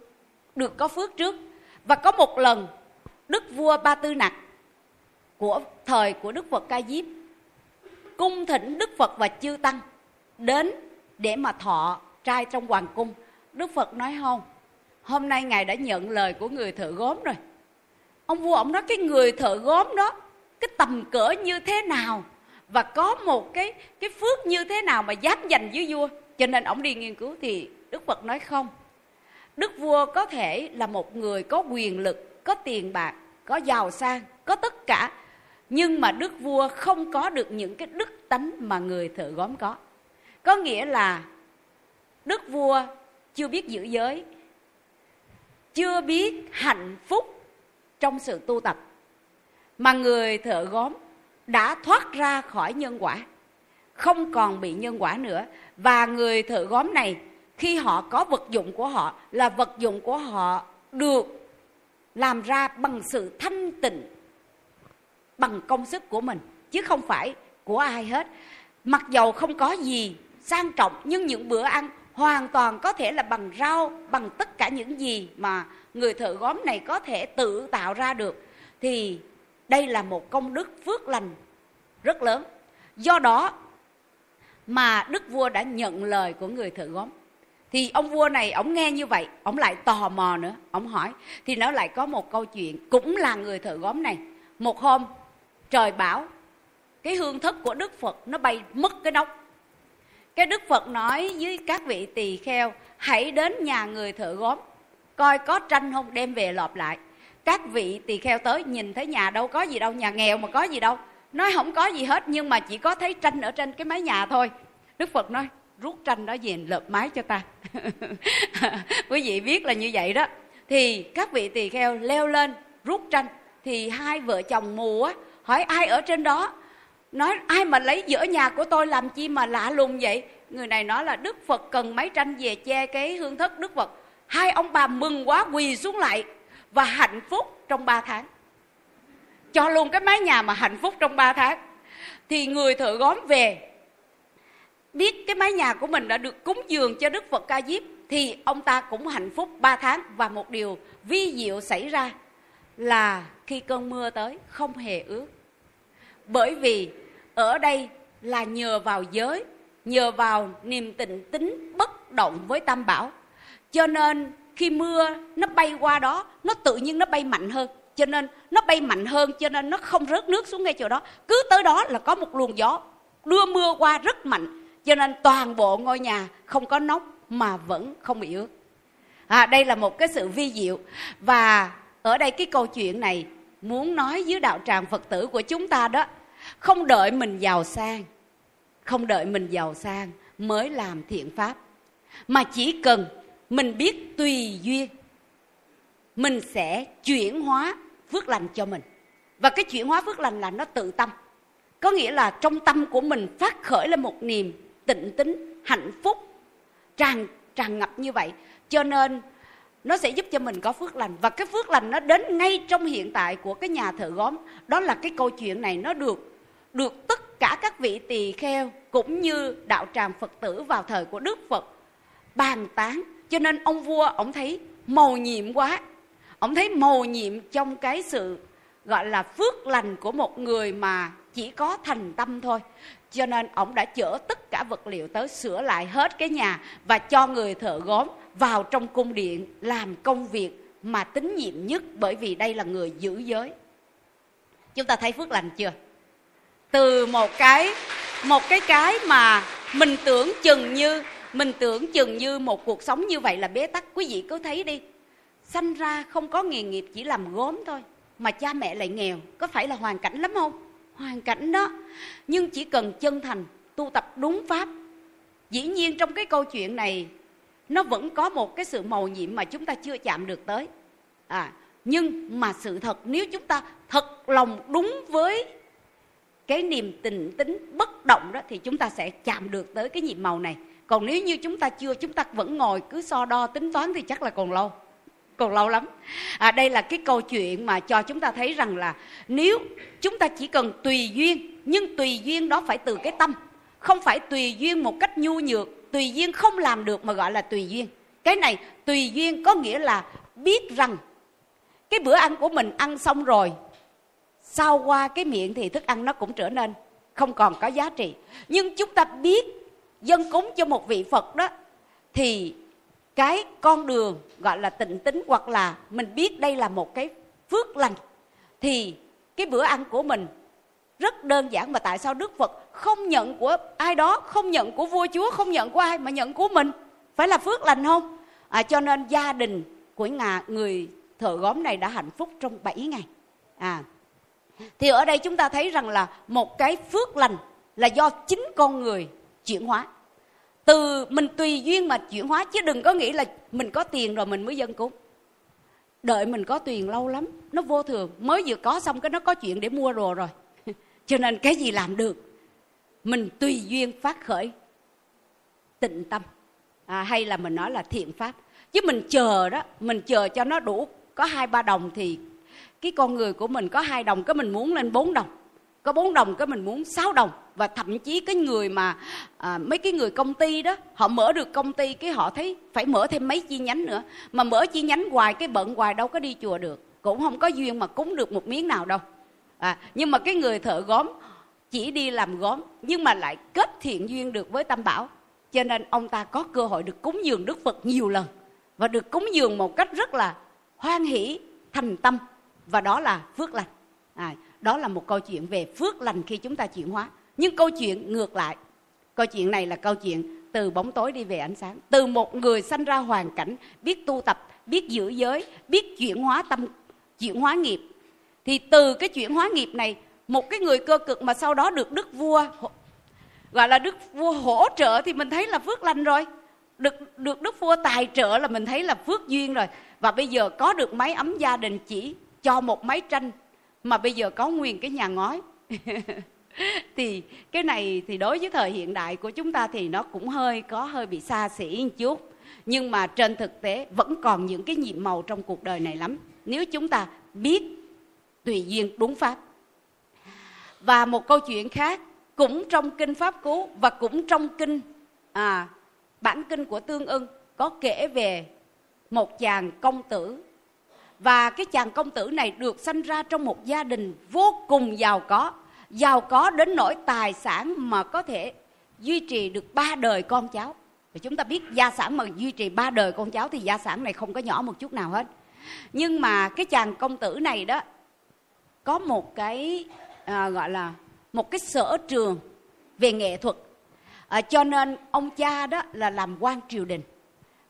được có phước trước. Và có một lần, đức vua ba tư nặc của thời của đức phật ca diếp cung thỉnh đức phật và chư tăng đến để mà thọ trai trong hoàng cung. Đức phật nói, không, hôm nay ngài đã nhận lời của người thợ gốm rồi. Ông vua ông nói, cái người thợ gốm đó, cái tầm cỡ như thế nào? Và có một cái cái phước như thế nào mà dám giành với vua? Cho nên ông đi nghiên cứu thì đức phật nói không. Đức vua có thể là một người có quyền lực, có tiền bạc, có giàu sang, có tất cả. Nhưng mà đức vua không có được những cái đức tánh mà người thợ gốm có. Có nghĩa là đức vua chưa biết giữ giới, chưa biết hạnh phúc trong sự tu tập. Mà người thợ gốm đã thoát ra khỏi nhân quả, không còn bị nhân quả nữa. Và người thợ gốm này, khi họ có vật dụng của họ, là vật dụng của họ được làm ra bằng sự thanh tịnh, bằng công sức của mình, chứ không phải của ai hết. Mặc dầu không có gì sang trọng, nhưng những bữa ăn hoàn toàn có thể là bằng rau, bằng tất cả những gì mà người thợ gốm này có thể tự tạo ra được, thì đây là một công đức phước lành rất lớn. Do đó mà đức vua đã nhận lời của người thợ gốm. Thì ông vua này, ông nghe như vậy, ông lại tò mò nữa. Ông hỏi, thì nó lại có một câu chuyện. Cũng là người thợ gốm này, một hôm trời bảo, cái hương thức của đức phật nó bay mất cái nóc. Cái đức phật nói với các vị tỳ kheo, hãy đến nhà người thợ gốm, coi có tranh không, đem về lọp lại các vị tỳ kheo tới nhìn thấy nhà đâu có gì đâu, nhà nghèo mà có gì đâu. Nói không có gì hết, nhưng mà chỉ có thấy tranh ở trên cái mái nhà thôi. Đức phật nói, rút tranh đó về lợp mái cho ta. *laughs* Quý vị biết là như vậy đó. Thì các vị tỳ kheo leo lên, rút tranh. Thì hai vợ chồng mù á, hỏi, ai ở trên đó? Nói, ai mà lấy giữa nhà của tôi, làm chi mà lạ lùng vậy? Người này nói là đức phật cần mấy tranh về che cái hương thất đức phật. Hai ông bà mừng quá quỳ xuống lại và hạnh phúc trong ba tháng. Cho luôn cái mái nhà mà hạnh phúc trong ba tháng. Thì người thợ góm về, biết cái mái nhà của mình đã được cúng dường cho đức phật ca diếp, thì ông ta cũng hạnh phúc ba tháng. Và một điều vi diệu xảy ra là khi cơn mưa tới, không hề ướt. Bởi vì ở đây là nhờ vào giới, nhờ vào niềm tịnh tính bất động với tam bảo. Cho nên khi mưa nó bay qua đó nó tự nhiên nó bay mạnh hơn. Cho nên nó bay mạnh hơn cho nên nó không rớt nước xuống ngay chỗ đó. Cứ tới đó là có một luồng gió. Đưa mưa qua rất mạnh. Cho nên toàn bộ ngôi nhà không có nóc mà vẫn không bị ướt. À, đây là một cái sự vi diệu. Và ở đây cái câu chuyện này muốn nói với đạo tràng phật tử của chúng ta đó không đợi mình giàu sang không đợi mình giàu sang mới làm thiện pháp. Mà chỉ cần mình biết tùy duyên. Mình sẽ chuyển hóa phước lành cho mình. Và cái chuyển hóa phước lành là nó tự tâm. Có nghĩa là trong tâm của mình phát khởi lên một niềm tịnh tính, hạnh phúc, tràn tràn ngập như vậy. Cho nên nó sẽ giúp cho mình có phước lành. Và cái phước lành nó đến ngay trong hiện tại của cái nhà thợ gốm. Đó là cái câu chuyện này, nó được được tất cả các vị tỳ kheo cũng như đạo tràng phật tử vào thời của đức phật bàn tán cho nên ông vua, ông thấy mầu nhiệm quá. Ông thấy mầu nhiệm trong cái sự gọi là phước lành của một người mà chỉ có thành tâm thôi. Cho nên ông đã chở tất cả vật liệu tới sửa lại hết cái nhà và cho người thợ gốm vào trong cung điện làm công việc mà tín nhiệm nhất bởi vì đây là người giữ giới. Chúng ta thấy phước lành chưa? Từ một cái một cái cái mà mình tưởng chừng như mình tưởng chừng như một cuộc sống như vậy là bế tắc. Quý vị cứ thấy đi. Sanh ra không có nghề nghiệp, chỉ làm gốm thôi. Mà cha mẹ lại nghèo, có phải là hoàn cảnh lắm không? Hoàn cảnh đó. Nhưng chỉ cần chân thành, tu tập đúng pháp. Dĩ nhiên trong cái câu chuyện này, nó vẫn có một cái sự màu nhiệm mà chúng ta chưa chạm được tới. À nhưng mà sự thật, nếu chúng ta thật lòng đúng với cái niềm tình tính bất động đó, thì chúng ta sẽ chạm được tới cái nhiệm màu này còn nếu như chúng ta chưa chúng ta vẫn ngồi cứ so đo tính toán thì chắc là còn lâu. Còn lâu lắm. À, đây là cái câu chuyện mà cho chúng ta thấy rằng là nếu chúng ta chỉ cần tùy duyên nhưng tùy duyên đó phải từ cái tâm không phải tùy duyên một cách nhu nhược. Tùy duyên không làm được mà gọi là tùy duyên. Cái này tùy duyên có nghĩa là biết rằng cái bữa ăn của mình ăn xong rồi sau qua cái miệng thì thức ăn nó cũng trở nên không còn có giá trị. Nhưng chúng ta biết dân cúng cho một vị phật đó thì cái con đường gọi là tịnh tính hoặc là mình biết đây là một cái phước lành thì cái bữa ăn của mình rất đơn giản. Mà tại sao đức phật không nhận của ai đó không nhận của vua chúa không nhận của ai mà nhận của mình? Phải là phước lành không? À, cho nên gia đình của ngà người thợ gốm này đã hạnh phúc trong 7 ngày. À thì ở đây chúng ta thấy rằng là một cái phước lành là do chính con người chuyển hóa. Từ mình tùy duyên mà chuyển hóa chứ đừng có nghĩ là mình có tiền rồi mình mới dân cúng. Đợi mình có tiền lâu lắm nó vô thường. Mới vừa có xong cái nó có chuyện để mua đồ rồi. *laughs* Cho nên cái gì làm được? Mình tùy duyên phát khởi tịnh tâm. À, hay là mình nói là thiện pháp. Chứ mình chờ đó mình chờ cho nó đủ có hai ba đồng thì cái con người của mình có hai đồng cái mình muốn lên bốn đồng có bốn đồng cái mình muốn sáu đồng. Và thậm chí cái người mà à, mấy cái người công ty đó họ mở được công ty cái họ thấy phải mở thêm mấy chi nhánh nữa. Mà mở chi nhánh hoài cái bận hoài đâu có đi chùa được. Cũng không có duyên mà cúng được một miếng nào đâu. À, nhưng mà cái người thợ gốm chỉ đi làm gốm nhưng mà lại kết thiện duyên được với tam bảo. Cho nên ông ta có cơ hội được cúng dường đức phật nhiều lần. Và được cúng dường một cách rất là hoan hỷ thành tâm. Và đó là phước lành. À, đó là một câu chuyện về phước lành khi chúng ta chuyển hóa. Nhưng câu chuyện ngược lại. Câu chuyện này là câu chuyện từ bóng tối đi về ánh sáng. Từ một người sanh ra hoàn cảnh, biết tu tập, biết giữ giới, biết chuyển hóa tâm, chuyển hóa nghiệp. Thì từ cái chuyển hóa nghiệp này, một cái người cơ cực mà sau đó được đức vua gọi là đức vua hỗ trợ thì mình thấy là phước lành rồi. Được được đức vua tài trợ là mình thấy là phước duyên rồi. Và bây giờ có được máy ấm gia đình chỉ cho một máy tranh mà bây giờ có nguyên cái nhà ngói. *laughs* Thì cái này thì đối với thời hiện đại của chúng ta thì nó cũng hơi có hơi bị xa xỉ một chút. Nhưng mà trên thực tế vẫn còn những cái nhiệm màu trong cuộc đời này lắm. Nếu chúng ta biết tùy duyên đúng pháp. Và một câu chuyện khác cũng trong kinh pháp cú và cũng trong kinh à, bản kinh của tương ưng có kể về một chàng công tử và cái chàng công tử này được sanh ra trong một gia đình vô cùng giàu có. Giàu có đến nỗi tài sản mà có thể duy trì được ba đời con cháu. Và chúng ta biết gia sản mà duy trì ba đời con cháu thì gia sản này không có nhỏ một chút nào hết. Nhưng mà cái chàng công tử này đó có một cái à, gọi là một cái sở trường về nghệ thuật. À, cho nên ông cha đó là làm quan triều đình.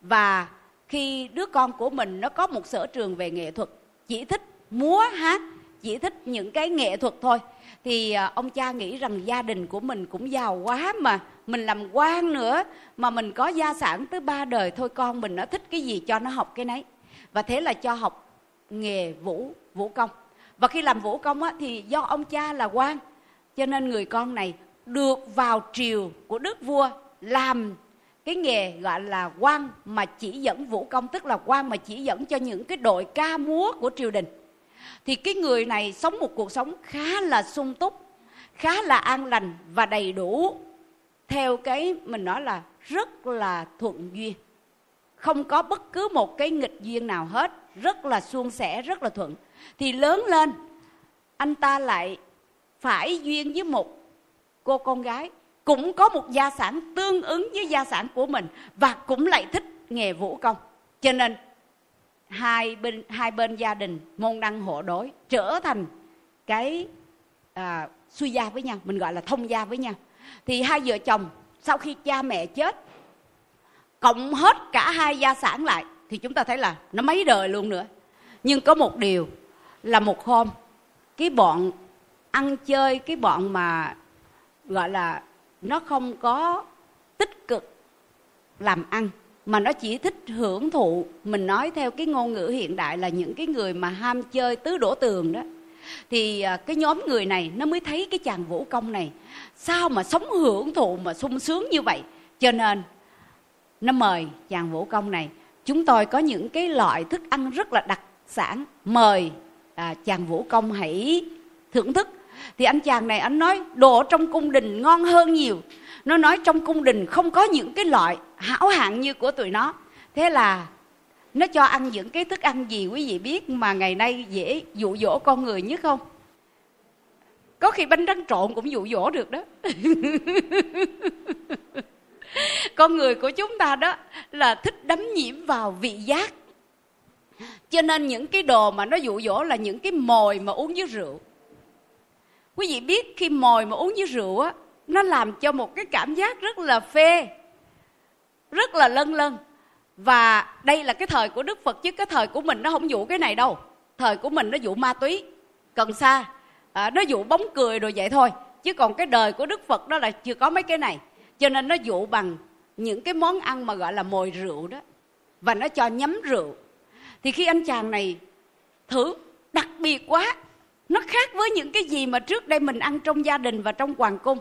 Và khi đứa con của mình nó có một sở trường về nghệ thuật chỉ thích múa hát chỉ thích những cái nghệ thuật thôi thì à, ông cha nghĩ rằng gia đình của mình cũng giàu quá mà mình làm quan nữa mà mình có gia sản tới ba đời thôi con mình nó thích cái gì cho nó học cái nấy. Và thế là cho học nghề vũ vũ công. Và khi làm vũ công á, thì do ông cha là quan cho nên người con này được vào triều của đức vua làm cái nghề gọi là quan mà chỉ dẫn vũ công, tức là quan mà chỉ dẫn cho những cái đội ca múa của triều đình. Thì cái người này sống một cuộc sống khá là sung túc, khá là an lành và đầy đủ theo cái mình nói là rất là thuận duyên. Không có bất cứ một cái nghịch duyên nào hết, rất là suôn sẻ, rất là thuận. Thì lớn lên, anh ta lại phải duyên với một cô con gái cũng có một gia sản tương ứng với gia sản của mình và cũng lại thích nghề vũ công. Cho nên hai bên hai bên gia đình môn đăng hộ đối trở thành cái à, suy gia với nhau mình gọi là thông gia với nhau. Thì hai vợ chồng sau khi cha mẹ chết cộng hết cả hai gia sản lại thì chúng ta thấy là nó mấy đời luôn nữa. Nhưng có một điều là một hôm cái bọn ăn chơi cái bọn mà gọi là nó không có tích cực làm ăn mà nó chỉ thích hưởng thụ. Mình nói theo cái ngôn ngữ hiện đại là những cái người mà ham chơi tứ đổ tường đó. Thì à, cái nhóm người này nó mới thấy cái chàng vũ công này sao mà sống hưởng thụ mà sung sướng như vậy. Cho nên nó mời chàng vũ công này. Chúng tôi có những cái loại thức ăn rất là đặc sản. Mời à, chàng vũ công hãy thưởng thức thì anh chàng này anh nói, đồ trong cung đình ngon hơn nhiều. Nó nói trong cung đình không có những cái loại hảo hạng như của tụi nó. Thế là nó cho ăn những cái thức ăn gì quý vị biết mà ngày nay dễ dụ dỗ con người nhất không? Có khi bánh tráng trộn cũng dụ dỗ được đó. *laughs* Con người của chúng ta đó là thích đắm nhiễm vào vị giác. Cho nên những cái đồ mà nó dụ dỗ là những cái mồi mà uống với rượu quý vị biết khi mồi mà uống với rượu á nó làm cho một cái cảm giác rất là phê rất là lân lân và đây là cái thời của đức phật chứ cái thời của mình nó không dụ cái này đâu. Thời của mình nó dụ ma túy cần sa. À, nó dụ bóng cười rồi vậy thôi. Chứ còn cái đời của đức phật đó là chưa có mấy cái này. Cho nên nó dụ bằng những cái món ăn mà gọi là mồi rượu đó. Và nó cho nhắm rượu. Thì khi anh chàng này thử đặc biệt quá nó khác với những cái gì mà trước đây mình ăn trong gia đình và trong hoàng cung.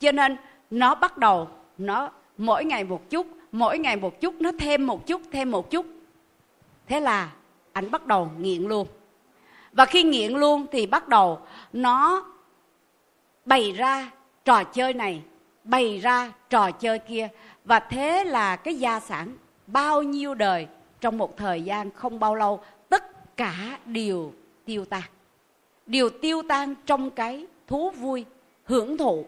Cho nên, nó bắt đầu, nó mỗi ngày một chút, mỗi ngày một chút, nó thêm một chút, thêm một chút. Thế là anh bắt đầu nghiện luôn. Và khi nghiện luôn thì bắt đầu nó bày ra trò chơi này, bày ra trò chơi kia. Và thế là cái gia sản bao nhiêu đời trong một thời gian không bao lâu, tất cả đều tiêu tan đều tiêu tan trong cái thú vui, hưởng thụ.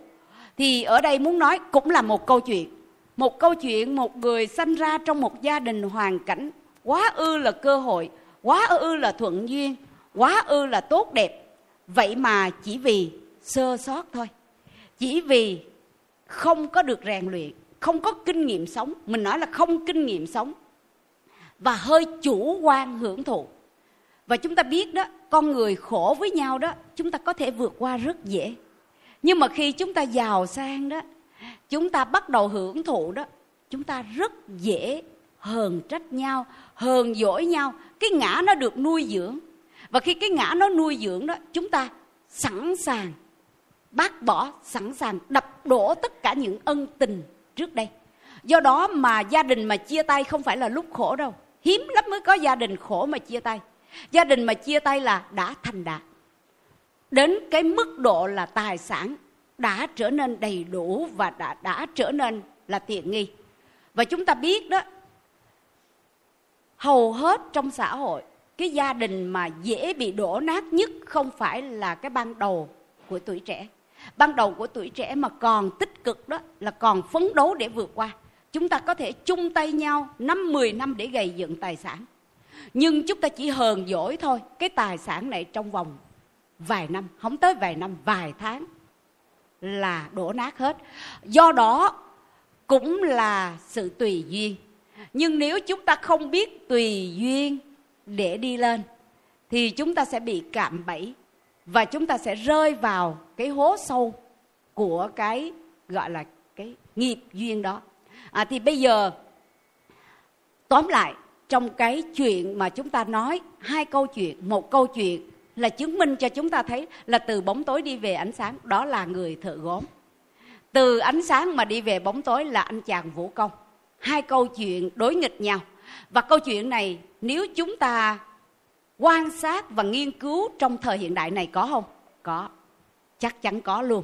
Thì ở đây muốn nói cũng là một câu chuyện. Một câu chuyện một người sanh ra trong một gia đình hoàn cảnh quá ư là cơ hội, quá ư là thuận duyên, quá ư là tốt đẹp. Vậy mà chỉ vì sơ sót thôi. Chỉ vì không có được rèn luyện, không có kinh nghiệm sống, mình nói là không kinh nghiệm sống, và hơi chủ quan hưởng thụ và chúng ta biết đó, con người khổ với nhau đó, chúng ta có thể vượt qua rất dễ. Nhưng mà khi chúng ta giàu sang đó, chúng ta bắt đầu hưởng thụ đó, chúng ta rất dễ hờn trách nhau, hờn dỗi nhau. Cái ngã nó được nuôi dưỡng. Và khi cái ngã nó nuôi dưỡng đó, chúng ta sẵn sàng, bác bỏ sẵn sàng đập đổ tất cả những ân tình trước đây. Do đó mà gia đình mà chia tay không phải là lúc khổ đâu. Hiếm lắm mới có gia đình khổ mà chia tay gia đình mà chia tay là đã thành đạt. Đến cái mức độ là tài sản đã trở nên đầy đủ và đã đã trở nên là tiện nghi. Và chúng ta biết đó, hầu hết trong xã hội, cái gia đình mà dễ bị đổ nát nhất không phải là cái ban đầu của tuổi trẻ. Ban đầu của tuổi trẻ mà còn tích cực đó, là còn phấn đấu để vượt qua. Chúng ta có thể chung tay nhau năm 10 năm để gây dựng tài sản nhưng chúng ta chỉ hờn dỗi thôi cái tài sản này trong vòng vài năm không tới vài năm vài tháng là đổ nát hết. Do đó cũng là sự tùy duyên. Nhưng nếu chúng ta không biết tùy duyên để đi lên thì chúng ta sẽ bị cạm bẫy và chúng ta sẽ rơi vào cái hố sâu của cái gọi là cái nghiệp duyên đó. À, thì bây giờ tóm lại trong cái chuyện mà chúng ta nói hai câu chuyện, một câu chuyện là chứng minh cho chúng ta thấy là từ bóng tối đi về ánh sáng, đó là người thợ gốm. Từ ánh sáng mà đi về bóng tối là anh chàng vũ công. Hai câu chuyện đối nghịch nhau. Và câu chuyện này, nếu chúng ta quan sát và nghiên cứu trong thời hiện đại này có không? Có. Chắc chắn có luôn.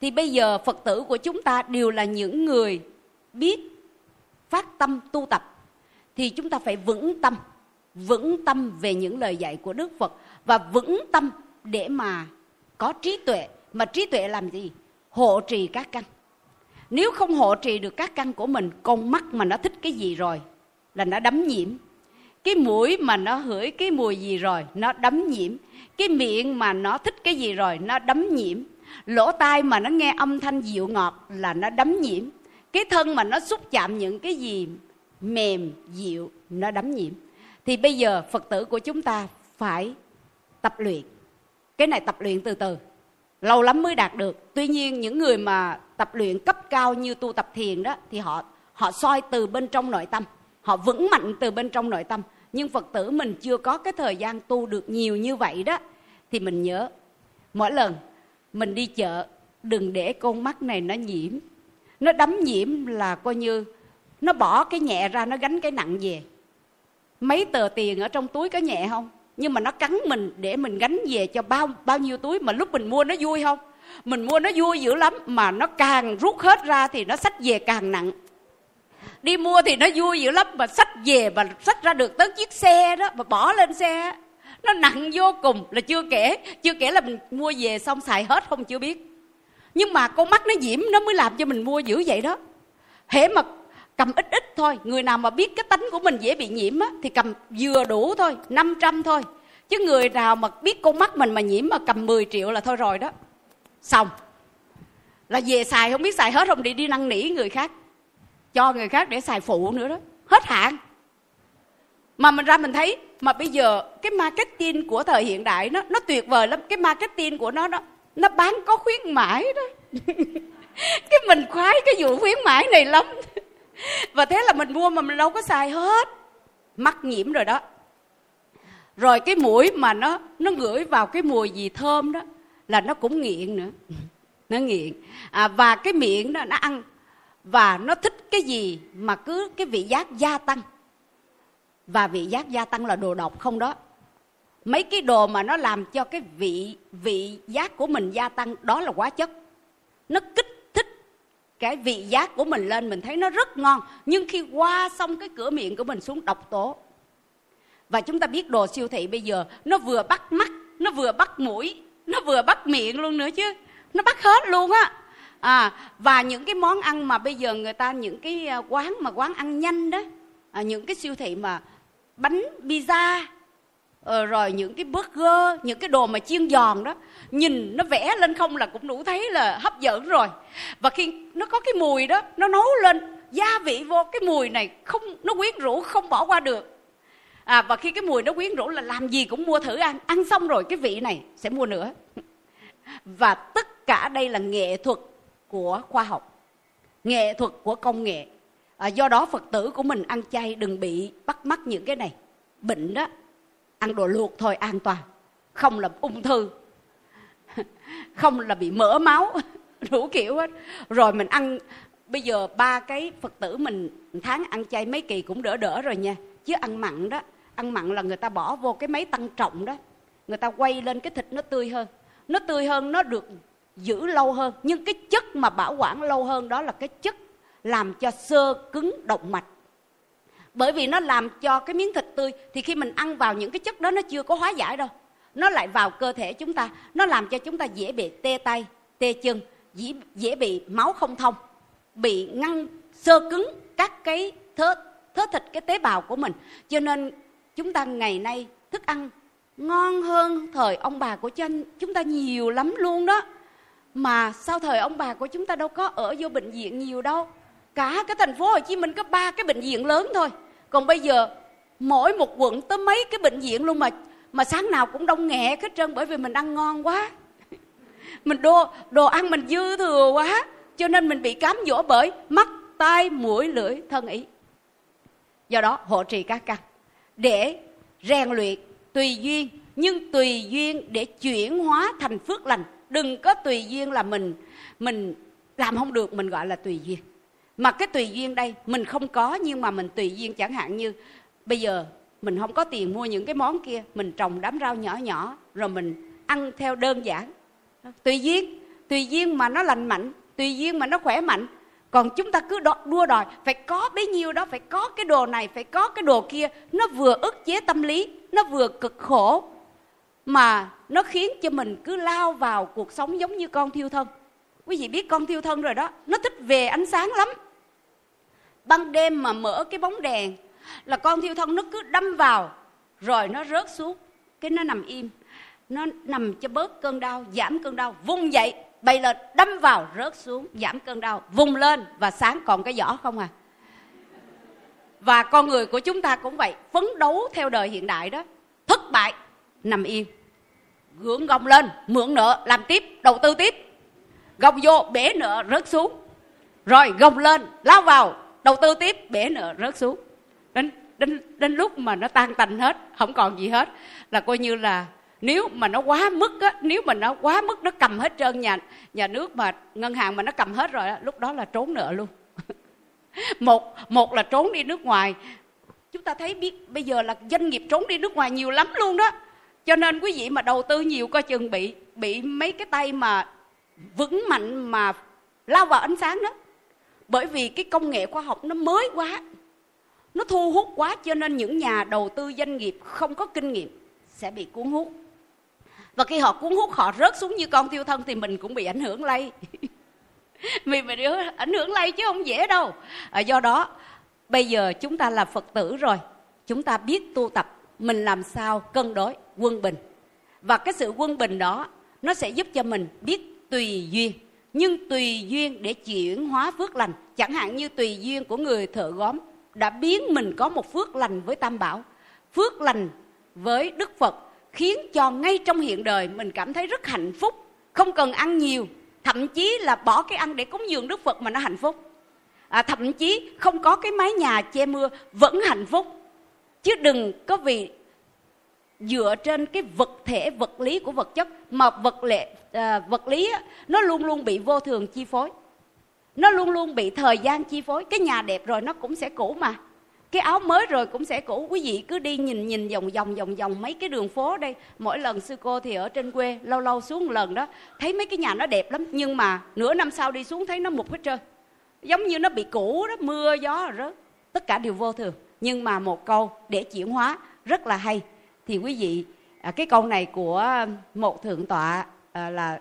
Thì bây giờ phật tử của chúng ta đều là những người biết phát tâm tu tập thì chúng ta phải vững tâm vững tâm về những lời dạy của đức phật và vững tâm để mà có trí tuệ. Mà trí tuệ làm gì? Hộ trì các căn. Nếu không hộ trì được các căn của mình, con mắt mà nó thích cái gì rồi là nó đấm nhiễm. Cái mũi mà nó hửi cái mùi gì rồi, nó đấm nhiễm. Cái miệng mà nó thích cái gì rồi, nó đấm nhiễm. Lỗ tai mà nó nghe âm thanh dịu ngọt là nó đấm nhiễm. Cái thân mà nó xúc chạm những cái gì mềm, dịu, nó đấm nhiễm. Thì bây giờ phật tử của chúng ta phải tập luyện. Cái này tập luyện từ từ. Lâu lắm mới đạt được. Tuy nhiên những người mà tập luyện cấp cao như tu tập thiền đó, thì họ họ soi từ bên trong nội tâm. Họ vững mạnh từ bên trong nội tâm. Nhưng phật tử mình chưa có cái thời gian tu được nhiều như vậy đó, thì mình nhớ, mỗi lần mình đi chợ, đừng để con mắt này nó nhiễm. Nó đấm nhiễm là coi như nó bỏ cái nhẹ ra, nó gánh cái nặng về. Mấy tờ tiền ở trong túi có nhẹ không? Nhưng mà nó cắn mình để mình gánh về cho bao bao nhiêu túi mà lúc mình mua nó vui không? Mình mua nó vui dữ lắm, mà nó càng rút hết ra thì nó xách về càng nặng. Đi mua thì nó vui dữ lắm, mà xách về và xách ra được tới chiếc xe đó, mà bỏ lên xe nó nặng vô cùng, là chưa kể chưa kể là mình mua về xong xài hết không chưa biết. Nhưng mà con mắt nó nhiễm nó mới làm cho mình mua dữ vậy đó. Hễ mà cầm ít ít thôi. Người nào mà biết cái tánh của mình dễ bị nhiễm á, thì cầm vừa đủ thôi 500 thôi. Chứ người nào mà biết con mắt mình mà nhiễm mà cầm 10 triệu là thôi rồi đó. Xong. Là về xài, không biết xài hết không, đi đi năn nỉ người khác. Cho người khác để xài phụ nữa đó. Hết hạn. Mà mình ra mình thấy, mà bây giờ cái marketing của thời hiện đại nó nó tuyệt vời lắm. Cái marketing của nó nó nó bán có khuyến mãi đó. *laughs* Cái mình khoái cái vụ khuyến mãi này lắm và thế là mình mua mà mình đâu có xài hết. Mắc nhiễm rồi đó. Rồi cái mũi mà nó nó ngửi vào cái mùi gì thơm đó là nó cũng nghiện nữa. *laughs* Nó nghiện. À, và cái miệng đó nó ăn. Và nó thích cái gì mà cứ cái vị giác gia tăng. Và vị giác gia tăng là đồ độc không đó. Mấy cái đồ mà nó làm cho cái vị vị giác của mình gia tăng đó là quá chất. Nó kích cái vị giác của mình lên mình thấy nó rất ngon. Nhưng khi qua xong cái cửa miệng của mình xuống độc tố. Và chúng ta biết đồ siêu thị bây giờ nó vừa bắt mắt nó vừa bắt mũi nó vừa bắt miệng luôn nữa chứ. Nó bắt hết luôn á. À và những cái món ăn mà bây giờ người ta những cái à, quán mà quán ăn nhanh đó à, những cái siêu thị mà bánh pizza ờ, rồi những cái burger những cái đồ mà chiên giòn đó nhìn nó vẽ lên không là cũng đủ thấy là hấp dẫn rồi. Và khi nó có cái mùi đó nó nấu lên gia vị vô cái mùi này không nó quyến rũ không bỏ qua được. À và khi cái mùi nó quyến rũ là làm gì cũng mua thử ăn. Ăn xong rồi cái vị này sẽ mua nữa. Và tất cả đây là nghệ thuật của khoa học nghệ thuật của công nghệ. À, do đó phật tử của mình ăn chay đừng bị bắt mắc những cái này. Bệnh đó ăn đồ luộc thôi, an toàn. Không là ung thư. *laughs* Không là bị mỡ máu. *laughs* Đủ kiểu hết. Rồi mình ăn, bây giờ ba cái phật tử mình tháng ăn chay mấy kỳ cũng đỡ đỡ rồi nha. Chứ ăn mặn đó, ăn mặn là người ta bỏ vô cái máy tăng trọng đó. Người ta quay lên cái thịt nó tươi hơn. Nó tươi hơn, nó được giữ lâu hơn. Nhưng cái chất mà bảo quản lâu hơn đó là cái chất làm cho sơ cứng động mạch bởi vì nó làm cho cái miếng thịt tươi thì khi mình ăn vào những cái chất đó nó chưa có hóa giải đâu. Nó lại vào cơ thể chúng ta. Nó làm cho chúng ta dễ bị tê tay tê chân dễ, dễ bị máu không thông bị ngăn sơ cứng các cái thớ thớ thịt cái tế bào của mình. Cho nên chúng ta ngày nay thức ăn ngon hơn thời ông bà của chân chúng ta nhiều lắm luôn đó. Mà sau thời ông bà của chúng ta đâu có ở vô bệnh viện nhiều đâu? Cả cái thành phố Hồ Chí Minh có ba cái bệnh viện lớn thôi. Còn bây giờ, mỗi một quận tới mấy cái bệnh viện luôn mà mà sáng nào cũng đông nghẹt hết trơn bởi vì mình ăn ngon quá. *laughs* Mình đồ đồ ăn mình dư thừa quá, cho nên mình bị cám dỗ bởi mắt, tai, mũi, lưỡi, thân ý. Do đó, hộ trì các căn để rèn luyện tùy duyên, nhưng tùy duyên để chuyển hóa thành phước lành. Đừng có tùy duyên là mình mình làm không được, mình gọi là tùy duyên mà cái tùy duyên đây, mình không có nhưng mà mình tùy duyên chẳng hạn như, bây giờ mình không có tiền mua những cái món kia, mình trồng đám rau nhỏ nhỏ, rồi mình ăn theo đơn giản. Tùy duyên tùy duyên mà nó lành mạnh, tùy duyên mà nó khỏe mạnh. Còn chúng ta cứ đua đòi, phải có bấy nhiêu đó, phải có cái đồ này, phải có cái đồ kia, nó vừa ức chế tâm lý, nó vừa cực khổ, mà nó khiến cho mình cứ lao vào cuộc sống giống như con thiêu thân quý vị biết con thiêu thân rồi đó, nó thích về ánh sáng lắm. Ban đêm mà mở cái bóng đèn là con thiêu thân nó cứ đâm vào, rồi nó rớt xuống. Cái nó nằm im, nó nằm cho bớt cơn đau, giảm cơn đau vung dậy bay lên đâm vào, rớt xuống, giảm cơn đau, vùng lên và sáng còn cái vỏ không à. Và con người của chúng ta cũng vậy, phấn đấu theo đời hiện đại đó, thất bại, nằm yên gượng gồng lên, mượn nợ, làm tiếp, đầu tư tiếp gồng vô, bể nợ rớt xuống. Rồi gồng lên, lao vào, đầu tư tiếp, bể nợ rớt xuống. Đến đến đến lúc mà nó tan tành hết, không còn gì hết, là coi như là nếu mà nó quá mức á, nếu mà nó quá mức, nó cầm hết trơn nhà nhà nước mà, ngân hàng mà nó cầm hết rồi á, lúc đó là trốn nợ luôn. *laughs* Một một là trốn đi nước ngoài. Chúng ta thấy biết, bây giờ là doanh nghiệp trốn đi nước ngoài nhiều lắm luôn đó. Cho nên quý vị mà đầu tư nhiều coi chừng bị bị mấy cái tay mà vững mạnh mà lao vào ánh sáng đó. Bởi vì cái công nghệ khoa học nó mới quá nó thu hút quá cho nên những nhà đầu tư doanh nghiệp không có kinh nghiệm sẽ bị cuốn hút. Và khi họ cuốn hút họ rớt xuống như con tiêu thân thì mình cũng bị ảnh hưởng lây. Vì *laughs* mình ảnh hưởng lây chứ không dễ đâu. À, do đó bây giờ chúng ta là phật tử rồi chúng ta biết tu tập mình làm sao cân đối quân bình. Và cái sự quân bình đó nó sẽ giúp cho mình biết tùy duyên. Nhưng tùy duyên để chuyển hóa phước lành chẳng hạn như tùy duyên của người thợ góm đã biến mình có một phước lành với tam bảo. Phước lành với đức phật khiến cho ngay trong hiện đời mình cảm thấy rất hạnh phúc không cần ăn nhiều thậm chí là bỏ cái ăn để cúng dường đức phật mà nó hạnh phúc. À, thậm chí không có cái mái nhà che mưa vẫn hạnh phúc. Chứ đừng có vì dựa trên cái vật thể vật lý của vật chất mà vật lệ à, vật lý á, nó luôn luôn bị vô thường chi phối. Nó luôn luôn bị thời gian chi phối. Cái nhà đẹp rồi nó cũng sẽ cũ mà. Cái áo mới rồi cũng sẽ cũ. Quý vị cứ đi nhìn nhìn vòng vòng vòng vòng mấy cái đường phố đây. Mỗi lần sư cô thì ở trên quê lâu lâu xuống một lần đó thấy mấy cái nhà nó đẹp lắm. Nhưng mà nửa năm sau đi xuống thấy nó mục hết trơn. Giống như nó bị cũ đó mưa gió rớt. Tất cả đều vô thường. Nhưng mà một câu để chuyển hóa rất là hay. Thì quý vị à, cái câu này của một thượng tọa à, là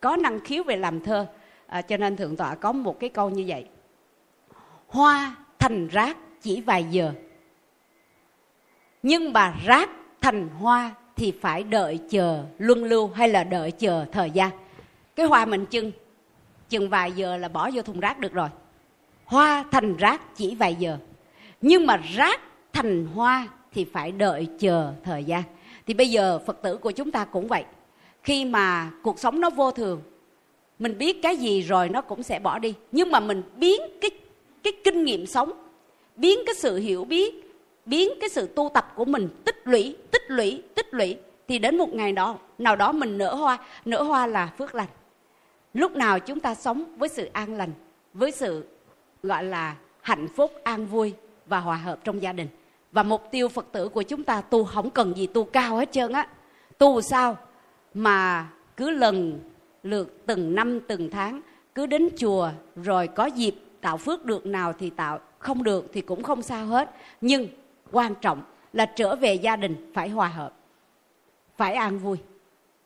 có năng khiếu về làm thơ. À, cho nên thượng tọa có một cái câu như vậy. Hoa thành rác chỉ vài giờ. Nhưng mà rác thành hoa thì phải đợi chờ luân lưu hay là đợi chờ thời gian? Cái hoa mình chưng chừng vài giờ là bỏ vô thùng rác được rồi. Hoa thành rác chỉ vài giờ. Nhưng mà rác thành hoa thì phải đợi chờ thời gian. Thì bây giờ phật tử của chúng ta cũng vậy khi mà cuộc sống nó vô thường, mình biết cái gì rồi nó cũng sẽ bỏ đi. Nhưng mà mình biến cái cái kinh nghiệm sống, biến cái sự hiểu biết, biến cái sự tu tập của mình tích lũy tích lũy tích lũy, thì đến một ngày đó, nào đó mình nở hoa. Nở hoa là phước lành. Lúc nào chúng ta sống với sự an lành, với sự, gọi là, hạnh phúc, an vui và hòa hợp trong gia đình. Và mục tiêu phật tử của chúng ta, tu không cần gì tu cao hết trơn á. Tu sao? Mà cứ lần lượt từng năm, từng tháng, cứ đến chùa rồi có dịp tạo phước được nào thì tạo, không được thì cũng không sao hết. Nhưng quan trọng là trở về gia đình phải hòa hợp, phải an vui,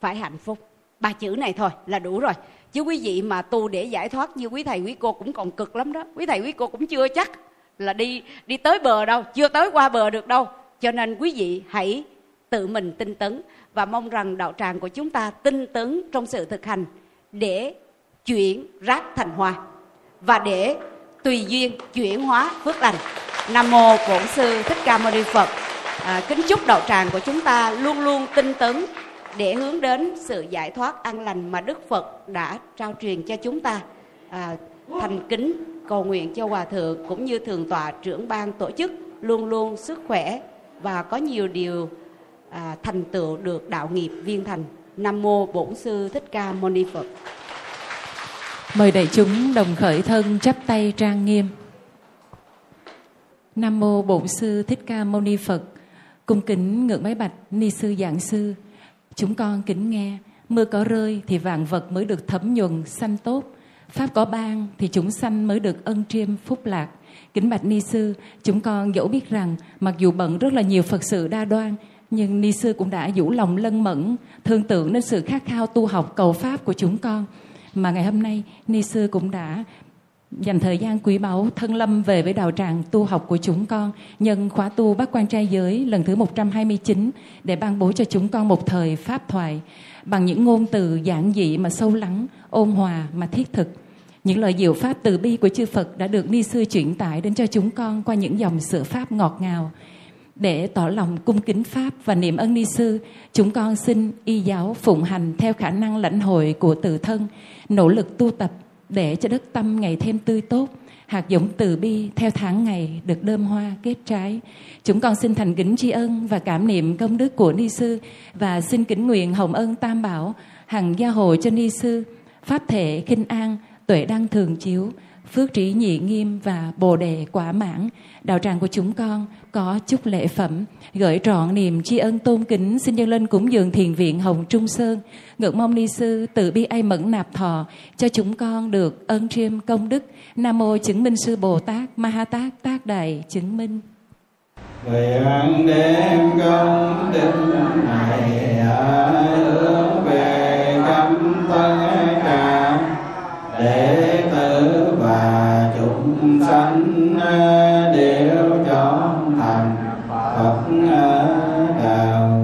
phải hạnh phúc. Ba chữ này thôi là đủ rồi. Chứ quý vị mà tu để giải thoát như quý thầy, quý cô cũng còn cực lắm đó. Quý thầy, quý cô cũng chưa chắc là đi đi tới bờ đâu, chưa tới qua bờ được đâu. Cho nên quý vị hãy tự mình tinh tấn và mong rằng đạo tràng của chúng ta tinh tấn trong sự thực hành để chuyển rác thành hoa và để tùy duyên chuyển hóa phước lành. Nam mô bổn sư thích ca mâu ni phật. À, kính chúc đạo tràng của chúng ta luôn luôn tinh tấn để hướng đến sự giải thoát an lành mà đức phật đã trao truyền cho chúng ta. À, thành kính cầu nguyện cho hòa thượng cũng như thường tọa trưởng ban tổ chức luôn luôn sức khỏe và có nhiều điều à, thành tựu được đạo nghiệp viên thành nam mô bổn sư thích ca mâu ni phật Mời đại chúng đồng khởi thân chắp tay trang nghiêm. Nam mô Bổn sư Thích Ca Mâu Ni Phật. Cung kính ngưỡng máy bạch ni sư giảng sư. Chúng con kính nghe, mưa có rơi thì vạn vật mới được thấm nhuần xanh tốt. Pháp có ban thì chúng sanh mới được ân triêm phúc lạc. Kính bạch ni sư, chúng con dẫu biết rằng mặc dù bận rất là nhiều Phật sự đa đoan, nhưng ni sư cũng đã dũ lòng lân mẫn thương tưởng đến sự khát khao tu học cầu pháp của chúng con mà ngày hôm nay ni sư cũng đã dành thời gian quý báu thân lâm về với đạo tràng tu học của chúng con nhân khóa tu bác quan trai giới lần thứ 129 để ban bố cho chúng con một thời pháp thoại bằng những ngôn từ giản dị mà sâu lắng, ôn hòa mà thiết thực. Những lời diệu pháp từ bi của chư Phật đã được ni sư chuyển tải đến cho chúng con qua những dòng sự pháp ngọt ngào. Để tỏ lòng cung kính Pháp và niệm ân ni sư, chúng con xin y giáo phụng hành theo khả năng lãnh hội của tự thân, nỗ lực tu tập để cho đất tâm ngày thêm tươi tốt, hạt giống từ bi theo tháng ngày được đơm hoa kết trái. Chúng con xin thành kính tri ân và cảm niệm công đức của Ni Sư và xin kính nguyện hồng ân tam bảo hằng gia hộ cho Ni Sư, pháp thể kinh an, tuệ đăng thường chiếu, phước trí nhị nghiêm và bồ đề quả mãn. Đạo tràng của chúng con có chúc lễ phẩm, gửi trọn niềm tri ân tôn kính xin dâng lên cúng dường thiền viện Hồng Trung Sơn. Ngưỡng mong ni sư tự bi ai mẫn nạp thọ cho chúng con được ơn chiêm công đức. Nam mô chứng minh sư Bồ Tát Ma Ha Tát Tác Đại chứng minh. Nguyện đem công đức này hướng về khắp tất cả để chúng sanh à, đều chọn thành Phật à, đạo.